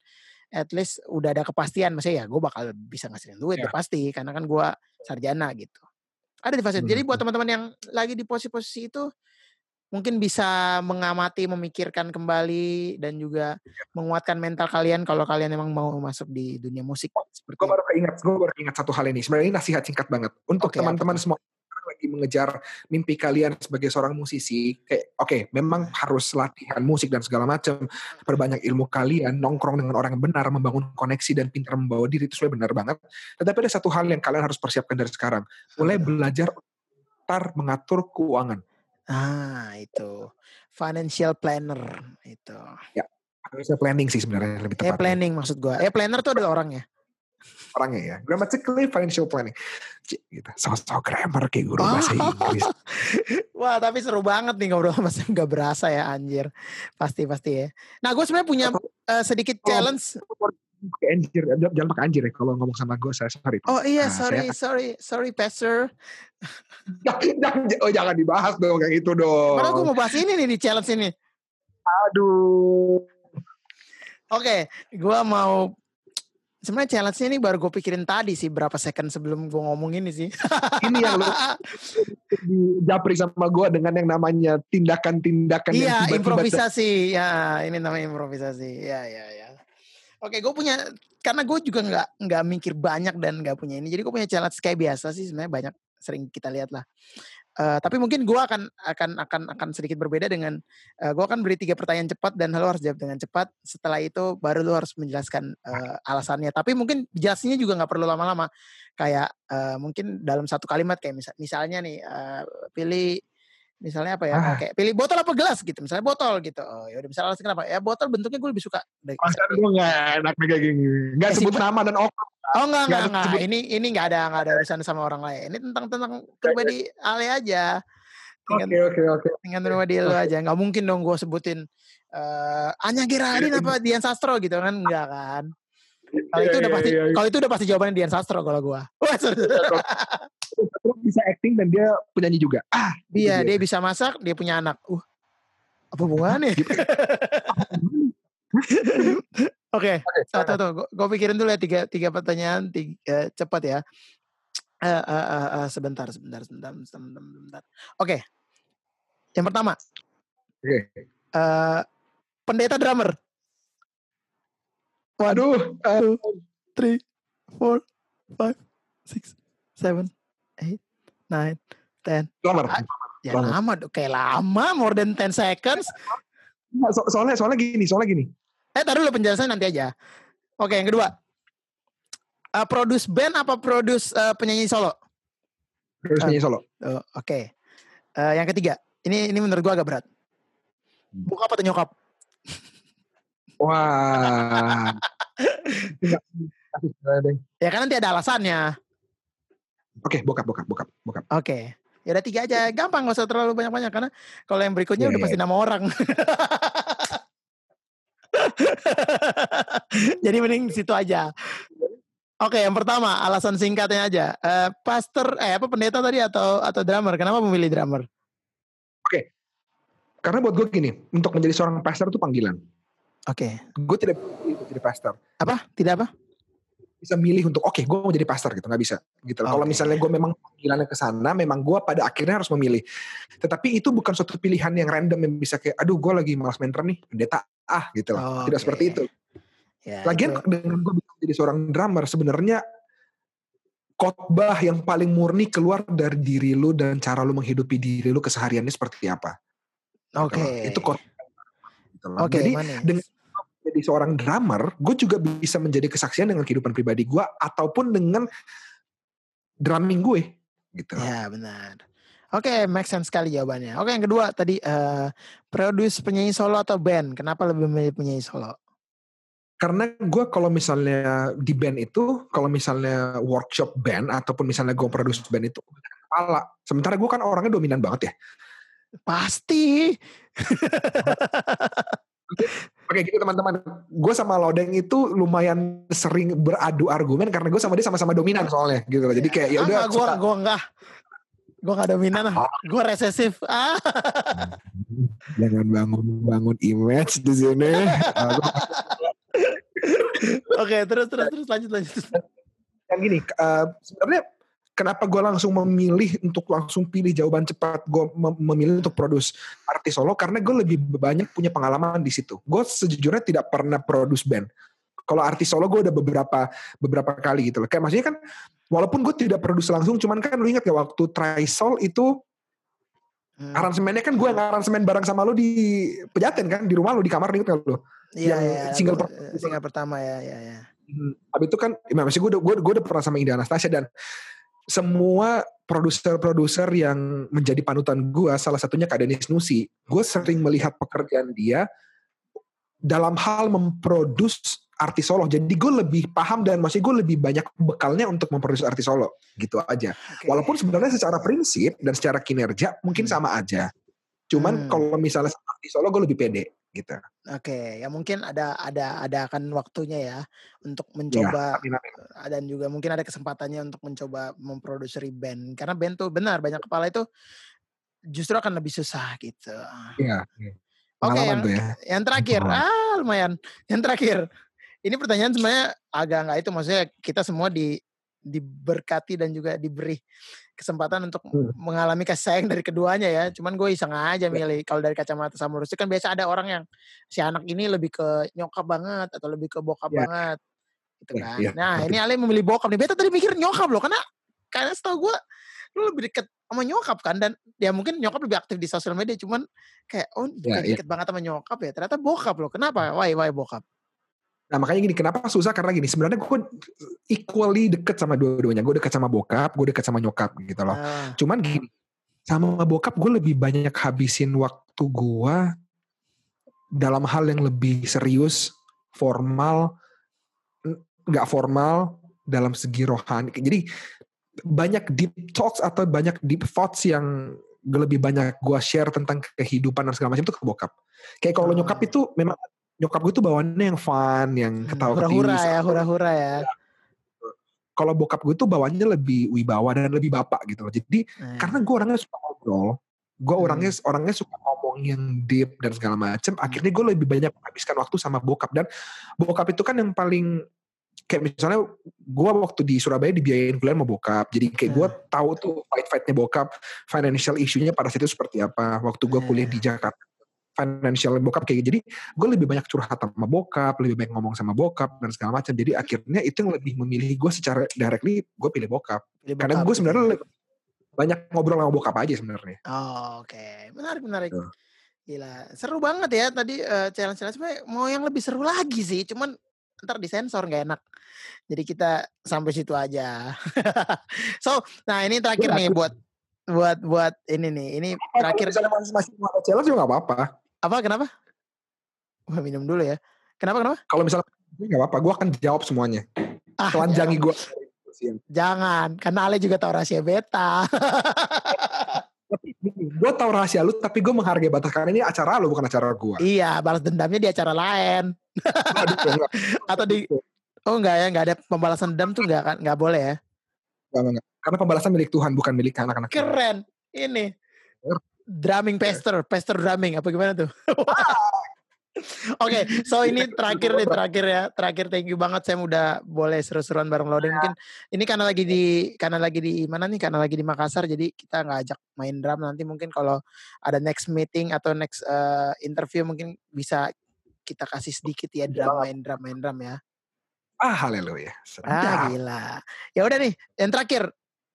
at least udah ada kepastian maksudnya ya gue bakal bisa ngasilin duit Ya. udah pasti karena kan gue sarjana gitu ada di fase itu. jadi Hmm. buat teman-teman yang lagi di posisi-posisi itu mungkin bisa mengamati memikirkan kembali dan juga menguatkan mental kalian kalau kalian emang mau masuk di dunia musik seperti Gue baru keinget, gue baru ingat satu hal ini. Sebenarnya ini nasihat singkat banget. Untuk Oke, apa teman-teman semua yang lagi mengejar mimpi kalian sebagai seorang musisi, kayak oke, okay, memang harus latihan musik dan segala macam, perbanyak ilmu kalian, nongkrong dengan orang yang benar, membangun koneksi dan pintar membawa diri itu sebenarnya benar banget. Tetapi ada satu hal yang kalian harus persiapkan dari sekarang, mulai belajar tar mengatur keuangan. Ah, itu financial planner itu. Ya, financial planning sih sebenarnya lebih tepat. Eh planning maksud gua. Eh planner tuh adalah orangnya orangnya ya. Grammatically financial planning. Gitu. So-so grammar kayak guru bahasa Inggris. Wah tapi seru banget nih ngobrol sama saya nggak berasa ya anjir. Pasti pasti ya. Nah gue sebenarnya punya uh, sedikit challenge. Anjir, jangan pakai anjir ya kalau ngomong sama gue saya sorry. Oh iya nah, sorry saya... sorry sorry pastor. jangan, oh jangan dibahas dong kayak itu dong. Padahal gue mau bahas ini nih di challenge ini. Aduh. Oke, okay, gue mau Sebenarnya challenge-nya ini baru gue pikirin tadi sih berapa second sebelum gue ngomong ini sih. ini yang lu japri sama gue dengan yang namanya tindakan-tindakan Iya, improvisasi. Ya, ini namanya improvisasi. Ya, ya, ya. Oke, gue punya karena gue juga nggak nggak mikir banyak dan nggak punya ini. Jadi gue punya challenge kayak biasa sih sebenarnya banyak sering kita lihat lah. Uh, tapi mungkin gue akan akan akan akan sedikit berbeda dengan uh, eh, gue akan beri tiga pertanyaan cepat dan lo harus jawab dengan cepat. Setelah itu baru lo harus menjelaskan uh, alasannya. Tapi mungkin jelasnya juga nggak perlu lama-lama. Kayak uh, mungkin dalam satu kalimat kayak misal, misalnya nih uh, pilih misalnya apa ya ah. kayak pilih botol apa gelas gitu misalnya botol gitu oh ya udah misalnya alasan kenapa ya botol bentuknya gue lebih suka masa gue nggak enak kayak gini nggak sebut nama dan oknum Oh enggak enggak enggak. enggak. Ini ini enggak ada enggak ada urusan sama orang lain. Ini tentang tentang pribadi Ale aja. Oke oke oke. Dengan pribadi lu aja. Enggak mungkin dong gue sebutin uh, Anya Geraldine apa Dian Sastro gitu kan enggak kan. Kalau itu udah pasti kalau itu udah pasti jawabannya Dian Sastro kalau gue. Wah, bisa acting dan dia penyanyi juga. Ah, iya, dia bisa masak, dia punya anak. Uh. Apa hubungannya? Gitu. Oke, okay. satu tuh, gue pikirin dulu ya tiga tiga pertanyaan tiga, uh, cepat ya. Uh, uh, uh, uh, sebentar, sebentar, sebentar, sebentar, sebentar. Oke, okay. yang pertama. Oke. Okay. Uh, pendeta drummer. Waduh, two, three, four, five, six, seven, eight, nine, ten. Drummer. Ah, ya drummer. lama, kayak lama, more than ten seconds. So, soalnya soalnya gini, soalnya gini Eh, taruh dulu penjelasan nanti aja. Oke, yang kedua. Uh, produce band apa produce uh, penyanyi solo? Produce penyanyi solo. Uh, Oke. Okay. Uh, yang ketiga. Ini ini menurut gua agak berat. Buka apa nyokap? Wah. ya kan nanti ada alasannya. Oke, okay, bokap, bokap, bokap, bokap. Oke. Okay. Ya udah tiga aja, gampang gak usah terlalu banyak-banyak karena kalau yang berikutnya yeah, udah yeah. pasti iya. nama orang. Jadi mending situ aja. Oke, yang pertama alasan singkatnya aja. Uh, pastor, eh apa pendeta tadi atau atau drummer? Kenapa memilih drummer? Oke, karena buat gue gini, untuk menjadi seorang pastor itu panggilan. Oke. Gue tidak bisa jadi pastor. Apa? Tidak apa? Bisa milih untuk oke, okay, gue mau jadi pastor gitu, nggak bisa. Gitu. Okay. Kalau misalnya gue memang panggilannya ke sana, memang gue pada akhirnya harus memilih. Tetapi itu bukan suatu pilihan yang random yang bisa kayak, aduh gue lagi malas main nih, pendeta ah gitu loh. Oh, Tidak okay. seperti itu. Ya, Lagian itu. dengan gue bisa jadi seorang drummer sebenarnya khotbah yang paling murni keluar dari diri lu dan cara lu menghidupi diri lu kesehariannya seperti apa. Gitu Oke. Okay. Itu khotbah. Gitu Oke. Okay, jadi manis. dengan jadi seorang drummer, gue juga bisa menjadi kesaksian dengan kehidupan pribadi gue ataupun dengan drumming gue gitu. Ya benar. Oke, okay, make sense sekali jawabannya. Oke, okay, yang kedua tadi uh, produce penyanyi solo atau band? Kenapa lebih memilih penyanyi solo? Karena gue kalau misalnya di band itu, kalau misalnya workshop band ataupun misalnya gue produce band itu kepala. Sementara gue kan orangnya dominan banget ya. Pasti. Oke gitu teman-teman, gue sama Lodeng itu lumayan sering beradu argumen karena gue sama dia sama-sama dominan soalnya gitu Jadi kayak ya udah. Gue gue enggak Gue gak dominan lah. Gue resesif. Ah. Jangan bangun bangun image di sini. Oke, terus terus terus lanjut lanjut. Yang gini, uh, sebenarnya kenapa gue langsung memilih untuk langsung pilih jawaban cepat gue memilih untuk produce artis solo karena gue lebih banyak punya pengalaman di situ gue sejujurnya tidak pernah produce band Kalau artis solo gue udah beberapa beberapa kali gitu loh. Kayak maksudnya kan walaupun gue tidak produce langsung, cuman kan lu ingat ya waktu Trisol itu hmm. aransemennya kan gue yang aransemen bareng sama lu di Pejaten kan di rumah lu di kamar inget gak lu? Iya, iya, single, per single pertama ya, ya, ya. Hmm. Habis itu kan, ya, maksudnya gue udah, gue, gue udah pernah sama Indah Anastasia dan semua produser-produser yang menjadi panutan gue, salah satunya Kak Denis Nusi, gue sering melihat pekerjaan dia dalam hal memproduksi artis solo. Jadi gue lebih paham dan masih gue lebih banyak bekalnya untuk memproduksi artis solo. Gitu aja. Okay. Walaupun sebenarnya secara prinsip dan secara kinerja mungkin hmm. sama aja. Cuman hmm. kalau misalnya artis solo gue lebih pede gitu. Oke, okay. ya mungkin ada ada ada akan waktunya ya untuk iya, mencoba ya, amin, amin. dan juga mungkin ada kesempatannya untuk mencoba memproduksi band karena band tuh benar banyak kepala itu justru akan lebih susah gitu. Iya. iya. Oke, okay, yang, ya. yang terakhir, ah lumayan. Yang terakhir, ini pertanyaan sebenarnya agak nggak itu maksudnya kita semua di diberkati dan juga diberi kesempatan untuk hmm. mengalami kasih sayang dari keduanya ya. Cuman gue iseng aja ya. milih kalau dari kacamata sama Rusti kan biasa ada orang yang si anak ini lebih ke nyokap banget atau lebih ke bokap ya. banget gitu ya, kan. Ya, nah, ini Ale memilih bokap nih. Beta tadi mikir nyokap loh karena karena setahu gue lu lebih deket sama nyokap kan dan ya mungkin nyokap lebih aktif di sosial media cuman kayak oh ya, deket ya. banget sama nyokap ya ternyata bokap loh kenapa why why bokap Nah makanya gini, kenapa susah? Karena gini, sebenarnya gue equally deket sama dua-duanya. Gue deket sama bokap, gue deket sama nyokap gitu loh. Uh. Cuman gini, sama bokap gue lebih banyak habisin waktu gue dalam hal yang lebih serius, formal, nggak formal dalam segi rohani. Jadi banyak deep talks atau banyak deep thoughts yang lebih banyak gue share tentang kehidupan dan segala macam itu ke bokap. Kayak kalau uh. nyokap itu memang nyokap gue tuh bawaannya yang fun, yang hmm, ketawa hura-hura ya, hura-hura ya. Kalau bokap gue tuh bawaannya lebih wibawa dan lebih bapak gitu loh. Jadi hmm. karena gue orangnya suka ngobrol, gue hmm. orangnya orangnya suka ngomong yang deep dan segala macem. Hmm. Akhirnya gue lebih banyak menghabiskan waktu sama bokap dan bokap itu kan yang paling kayak misalnya gue waktu di Surabaya dibiayain kuliah sama bokap jadi kayak gue hmm. tahu tuh fight fightnya bokap financial isunya pada saat itu seperti apa waktu gue kuliah di Jakarta financial bokap kayak gitu. Jadi gue lebih banyak curhat sama bokap, lebih banyak ngomong sama bokap dan segala macam. Jadi akhirnya itu yang lebih memilih gue secara directly gue pilih bokap. Pilih Karena gue sebenarnya lebih banyak ngobrol sama bokap aja sebenarnya. Oh, oke. Okay. Menarik menarik. Uh. Gila, seru banget ya tadi uh, challenge-challenge mau yang lebih seru lagi sih, cuman ntar disensor nggak enak. Jadi kita sampai situ aja. so, nah ini terakhir nih buat buat buat ini nih. Ini terakhir. Kalau masih masih mau challenge juga nggak apa-apa. Apa kenapa? Wah, minum dulu ya. Kenapa kenapa? Kalau misalnya nggak apa-apa, gue akan jawab semuanya. Ah, Telanjangi gue. Jangan, karena Ale juga tahu rahasia beta. gue tahu rahasia lu, tapi gue menghargai batas karena ini acara lu bukan acara gue. Iya, balas dendamnya di acara lain. Atau di Oh enggak ya, enggak ada pembalasan dendam tuh enggak kan, enggak boleh ya? Enggak, enggak. Karena pembalasan milik Tuhan bukan milik anak-anak. Keren. Ini drumming pester, pester drumming apa gimana tuh? Oke, okay, so ini terakhir nih terakhir ya, terakhir thank you banget saya udah boleh seru-seruan bareng loading mungkin ini karena lagi di karena lagi di mana nih karena lagi di Makassar jadi kita nggak ajak main drum nanti mungkin kalau ada next meeting atau next uh, interview mungkin bisa kita kasih sedikit ya drum main drum main drum ya. Ah haleluya. Ah gila. Ya udah nih yang terakhir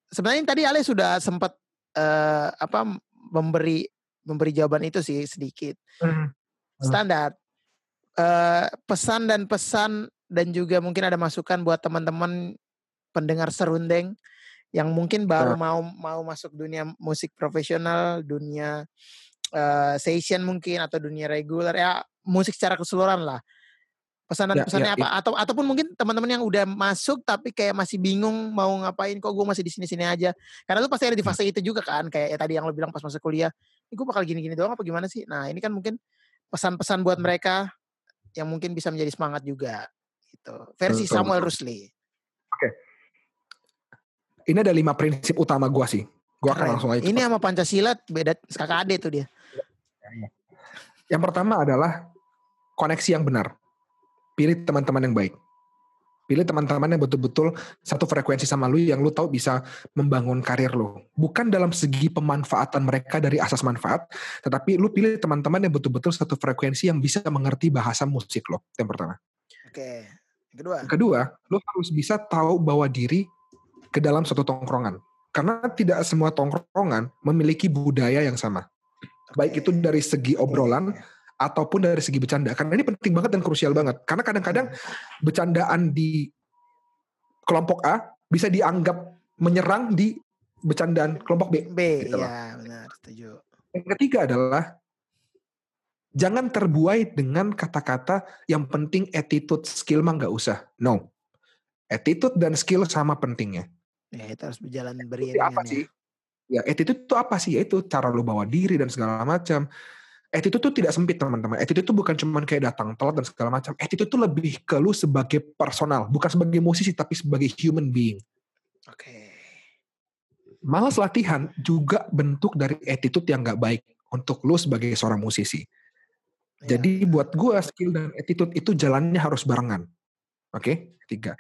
sebenarnya tadi Ale sudah sempat uh, apa memberi memberi jawaban itu sih sedikit. Hmm. Standar. Uh, pesan dan pesan dan juga mungkin ada masukan buat teman-teman pendengar serundeng yang mungkin baru mau mau masuk dunia musik profesional, dunia uh, session mungkin atau dunia reguler ya musik secara keseluruhan lah pesanan ya, ya, apa? ya. atau ataupun mungkin teman-teman yang udah masuk tapi kayak masih bingung mau ngapain kok gue masih di sini sini aja. Karena lu pasti ada di fase itu juga kan kayak ya tadi yang lo bilang pas masuk kuliah ini gue bakal gini-gini doang apa gimana sih? Nah ini kan mungkin pesan-pesan buat mereka yang mungkin bisa menjadi semangat juga gitu. Versi betul, Samuel. Rusli. Oke. Okay. ini ada lima prinsip utama gue sih. Gue akan langsung aja ini sama Pancasila beda kakak ade tuh dia. Yang pertama adalah koneksi yang benar pilih teman-teman yang baik. Pilih teman-teman yang betul-betul satu frekuensi sama lu yang lu tahu bisa membangun karir lu. Bukan dalam segi pemanfaatan mereka dari asas manfaat, tetapi lu pilih teman-teman yang betul-betul satu frekuensi yang bisa mengerti bahasa musik lo. Yang pertama. Oke. Yang kedua. Yang kedua, lo harus bisa tahu bawa diri ke dalam suatu tongkrongan. Karena tidak semua tongkrongan memiliki budaya yang sama. Baik itu dari segi obrolan ataupun dari segi bercanda. Karena ini penting banget dan krusial banget. Karena kadang-kadang bercandaan di kelompok A bisa dianggap menyerang di bercandaan kelompok B. B, gitu loh. ya benar, setuju. Yang ketiga adalah jangan terbuai dengan kata-kata yang penting attitude skill mah nggak usah. No. Attitude dan skill sama pentingnya. Ya, itu harus berjalan beriringan apa ya. sih? Ya, attitude itu apa sih? Itu cara lu bawa diri dan segala macam. Attitude itu tidak sempit teman-teman. Attitude itu bukan cuma kayak datang telat dan segala macam. Attitude itu lebih ke lu sebagai personal, bukan sebagai musisi tapi sebagai human being. Oke. Malas latihan juga bentuk dari attitude yang nggak baik untuk lu sebagai seorang musisi. Ya. Jadi buat gua skill dan attitude itu jalannya harus barengan. Oke, tiga.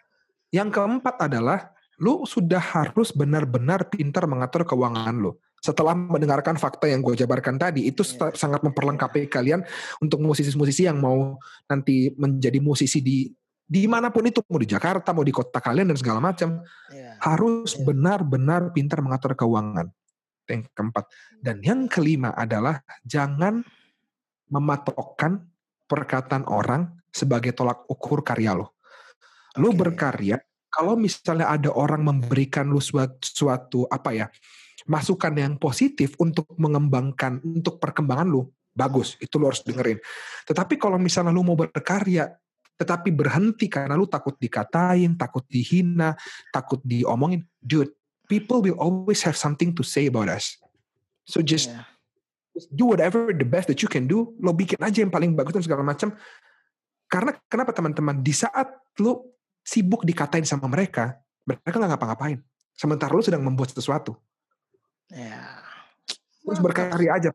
Yang keempat adalah lu sudah harus benar-benar pintar mengatur keuangan lu. Setelah mendengarkan fakta yang gue jabarkan tadi, itu Iya. sangat memperlengkapi kalian untuk musisi-musisi yang mau nanti menjadi musisi di di mana pun itu, mau di Jakarta, mau di kota kalian dan segala macam, Ya. harus Iya. benar-benar pintar mengatur keuangan. Yang keempat. Dan yang kelima adalah jangan mematokkan perkataan orang sebagai tolak ukur karya lo. Lo Oke. berkarya, kalau misalnya ada orang memberikan lu suatu, suatu apa ya, masukan yang positif untuk mengembangkan, untuk perkembangan lu, bagus, itu lo harus dengerin. Tetapi kalau misalnya lu mau berkarya, tetapi berhenti karena lu takut dikatain, takut dihina, takut diomongin, dude, people will always have something to say about us. So just just do whatever the best that you can do. Lo bikin aja yang paling bagus dan segala macam. Karena kenapa teman-teman di saat lo sibuk dikatain sama mereka, mereka nggak ngapa-ngapain. Sementara lo sedang membuat sesuatu. Ya. Terus berkarya aja.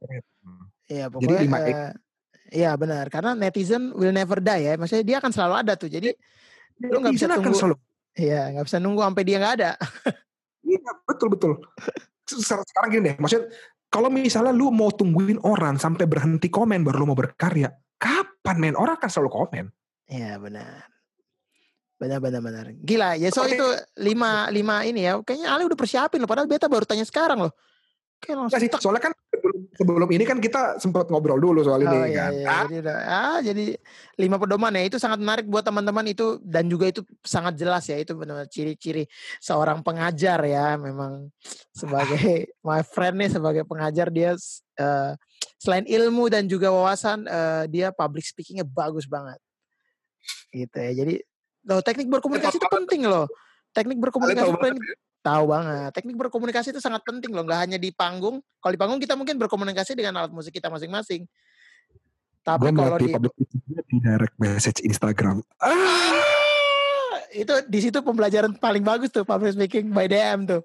Iya Jadi pokoknya. lima E. eh, Iya benar karena netizen will never die ya. Maksudnya dia akan selalu ada tuh. Jadi Lu nggak bisa Netizen akan tunggu. selalu. Iya nggak bisa nunggu sampai dia nggak ada. Iya betul betul. Se- Sekarang gini deh, maksudnya kalau misalnya lu mau tungguin orang sampai berhenti komen baru lu mau berkarya, kapan men? Orang akan selalu komen. Iya benar. Benar benar benar. Gila ya so Oke. itu lima lima ini ya. Kayaknya Ale udah persiapin loh. Padahal beta baru tanya sekarang loh. Langsung Enggak sih, soalnya kan sebelum, sebelum ini kan kita sempat ngobrol dulu soal ini Oh iya, kan. iya. Ah, Jadi, ah, jadi lima pedoman ya itu sangat menarik buat teman-teman itu dan juga itu sangat jelas ya itu benar ciri-ciri seorang pengajar ya memang sebagai my friend nih sebagai pengajar dia eh, selain ilmu dan juga wawasan eh, dia public speakingnya bagus banget gitu ya jadi loh teknik berkomunikasi itu penting loh teknik berkomunikasi tahu itu penting tahu banget teknik berkomunikasi itu sangat penting loh nggak hanya di panggung kalau di panggung kita mungkin berkomunikasi dengan alat musik kita masing-masing tapi gue kalau di public speaking di direct message Instagram. Ah, itu di situ pembelajaran paling bagus tuh public speaking by DM tuh.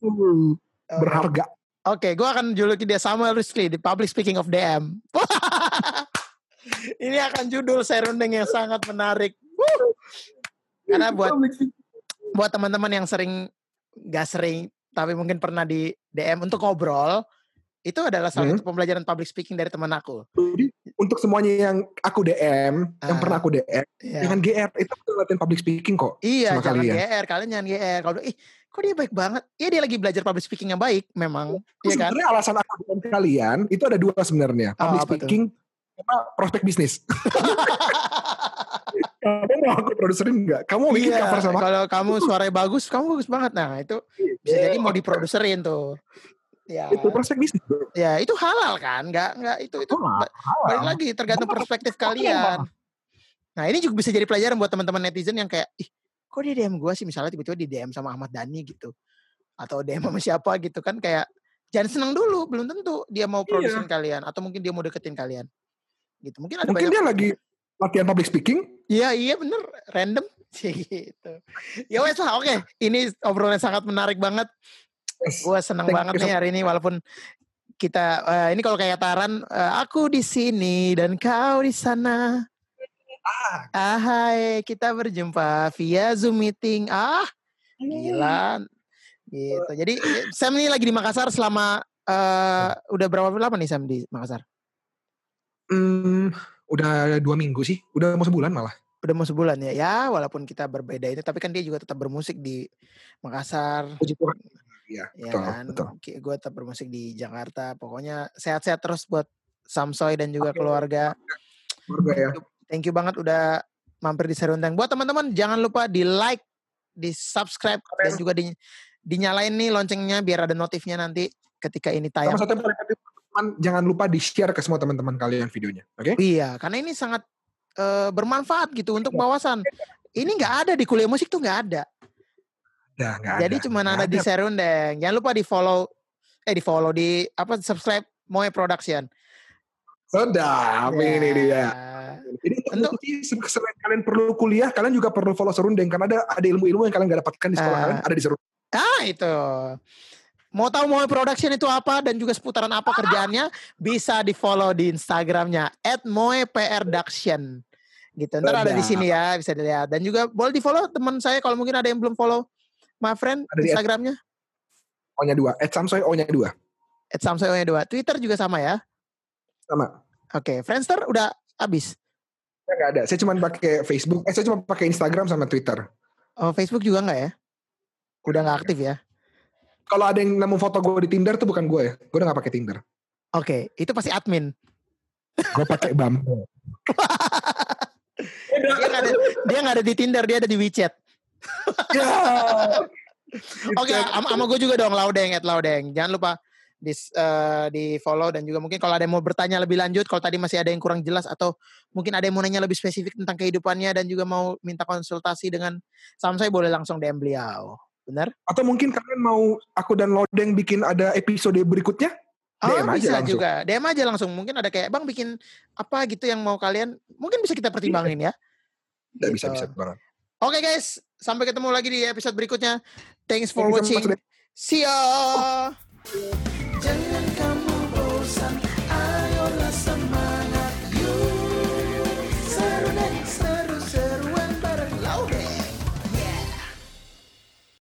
uh, Oke. berharga. Oke, gue akan juluki dia Samuel Rizky di public speaking of DM. Ini akan judul serundeng yang sangat menarik. Karena buat buat teman-teman yang sering gak sering tapi mungkin pernah di DM untuk ngobrol itu adalah salah Hmm. satu pembelajaran public speaking dari teman aku. Jadi untuk semuanya yang aku DM, yang Ah. pernah aku DM, Iya. jangan GR itu aku latihan public speaking kok. Iya, sama jangan kalian. GR. Kalian jangan GR. Kalau ih, kok dia baik banget? Iya, dia lagi belajar public speaking yang baik, memang. Iya kan? Sebenarnya alasan aku DM kalian itu ada dua sebenarnya. Oh, Public tuh? speaking sama prospek bisnis. Kamu mau aku produserin nggak? Kamu mau bikin Iya, cover sama kalau kamu suaranya bagus, kamu bagus banget. Nah, itu bisa jadi mau diproduserin tuh. Ya, Itu prospek bisnis. bro. ya itu halal kan? Nggak, nggak itu itu Halal, ba- balik lagi tergantung perspektif kalian. Nah, ini juga bisa jadi pelajaran buat teman-teman netizen yang kayak, ih, kok dia DM gue sih misalnya tiba-tiba di DM sama Ahmad Dhani gitu, atau DM sama siapa gitu kan kayak jangan senang dulu, belum tentu dia mau Iya. produserin kalian atau mungkin dia mau deketin kalian. Gitu. Mungkin ada Mungkin banyak dia lagi latihan public speaking. Iya iya bener random sih gitu. Ya wes lah oke. Ini obrolan sangat menarik banget. Yes. Gue seneng Thank banget you nih hari ini walaupun kita eh, ini kalau kayak Taran eh, aku di sini dan kau di sana. Ah, hai, kita berjumpa via Zoom meeting. Ah, gila. Gitu. Jadi Sam ini lagi di Makassar selama eh, udah berapa lama nih Sam di Makassar? Hmm, udah dua minggu sih. Udah mau sebulan malah. Udah mau sebulan ya. Ya, walaupun kita berbeda ini tapi kan dia juga tetap bermusik di Makassar. Puji Tuhan. Iya, Ya betul, kan, betul. gue tetap bermusik di Jakarta. Pokoknya sehat-sehat terus buat Samsoy dan juga Oke. keluarga. Keluarga ya. Thank you banget udah mampir di Serundeng. Buat teman-teman jangan lupa di like, di subscribe dan juga di dinyalain nih loncengnya biar ada notifnya nanti ketika ini Sama tayang. satu yang paling penting, teman-teman, jangan lupa di-share ke semua teman-teman kalian videonya. Oke? Iya, karena ini sangat eh, bermanfaat gitu untuk wawasan. Ini nggak ada di kuliah musik tuh nggak ada. Udah, nggak Jadi ada. cuma Nggak ada di Serundeng. Jangan lupa di follow, eh di follow di apa subscribe Moe Production. Sedap, Ya. ini dia. Jadi Untuk- selain kalian perlu kuliah, kalian juga perlu follow Serundeng karena ada ada ilmu-ilmu yang kalian nggak dapatkan di sekolah Ah. kalian ada di Serundeng. Ah itu. Mau tahu Moe Production itu apa dan juga seputaran apa kerjaannya bisa di follow di Instagramnya @moeprduction gitu. Ntar ada di sini ya bisa dilihat dan juga boleh di follow teman saya kalau mungkin ada yang belum follow my friend Ada Instagramnya O-nya dua. Ed Samsoy O-nya dua. @samsoy2 Twitter juga sama ya. Sama. Oke, Friendster udah habis. Ya, nggak ada. Saya cuma pakai Facebook. Eh, saya cuma pakai Instagram sama Twitter. Oh, Facebook juga nggak ya? Udah nggak aktif ya? Kalau ada yang nemu foto gue di Tinder tuh bukan gue ya. Gue udah gak pakai Tinder. Oke, itu pasti admin. Gue pakai Bumble. Dia nggak ada, dia nggak ada di Tinder, dia ada di WeChat. ya. Oke, sama, sama gue juga dong Laudeng at Laudeng. Jangan lupa di eh, di follow dan juga mungkin kalau ada yang mau bertanya lebih lanjut, kalau tadi masih ada yang kurang jelas atau mungkin ada yang mau nanya lebih spesifik tentang kehidupannya dan juga mau minta konsultasi dengan Samsai boleh langsung DM beliau. Benar? Atau mungkin kalian mau aku dan Lodeng bikin ada episode berikutnya? Oh, DM aja bisa langsung. juga. DM aja langsung. Mungkin ada kayak, Bang bikin apa gitu yang mau kalian, mungkin bisa kita pertimbangin ya. Tidak bisa, Gitu. bisa banget. Oke guys, sampai ketemu lagi di episode berikutnya. Thanks for Thank you so watching. See ya. Jangan kamu bosan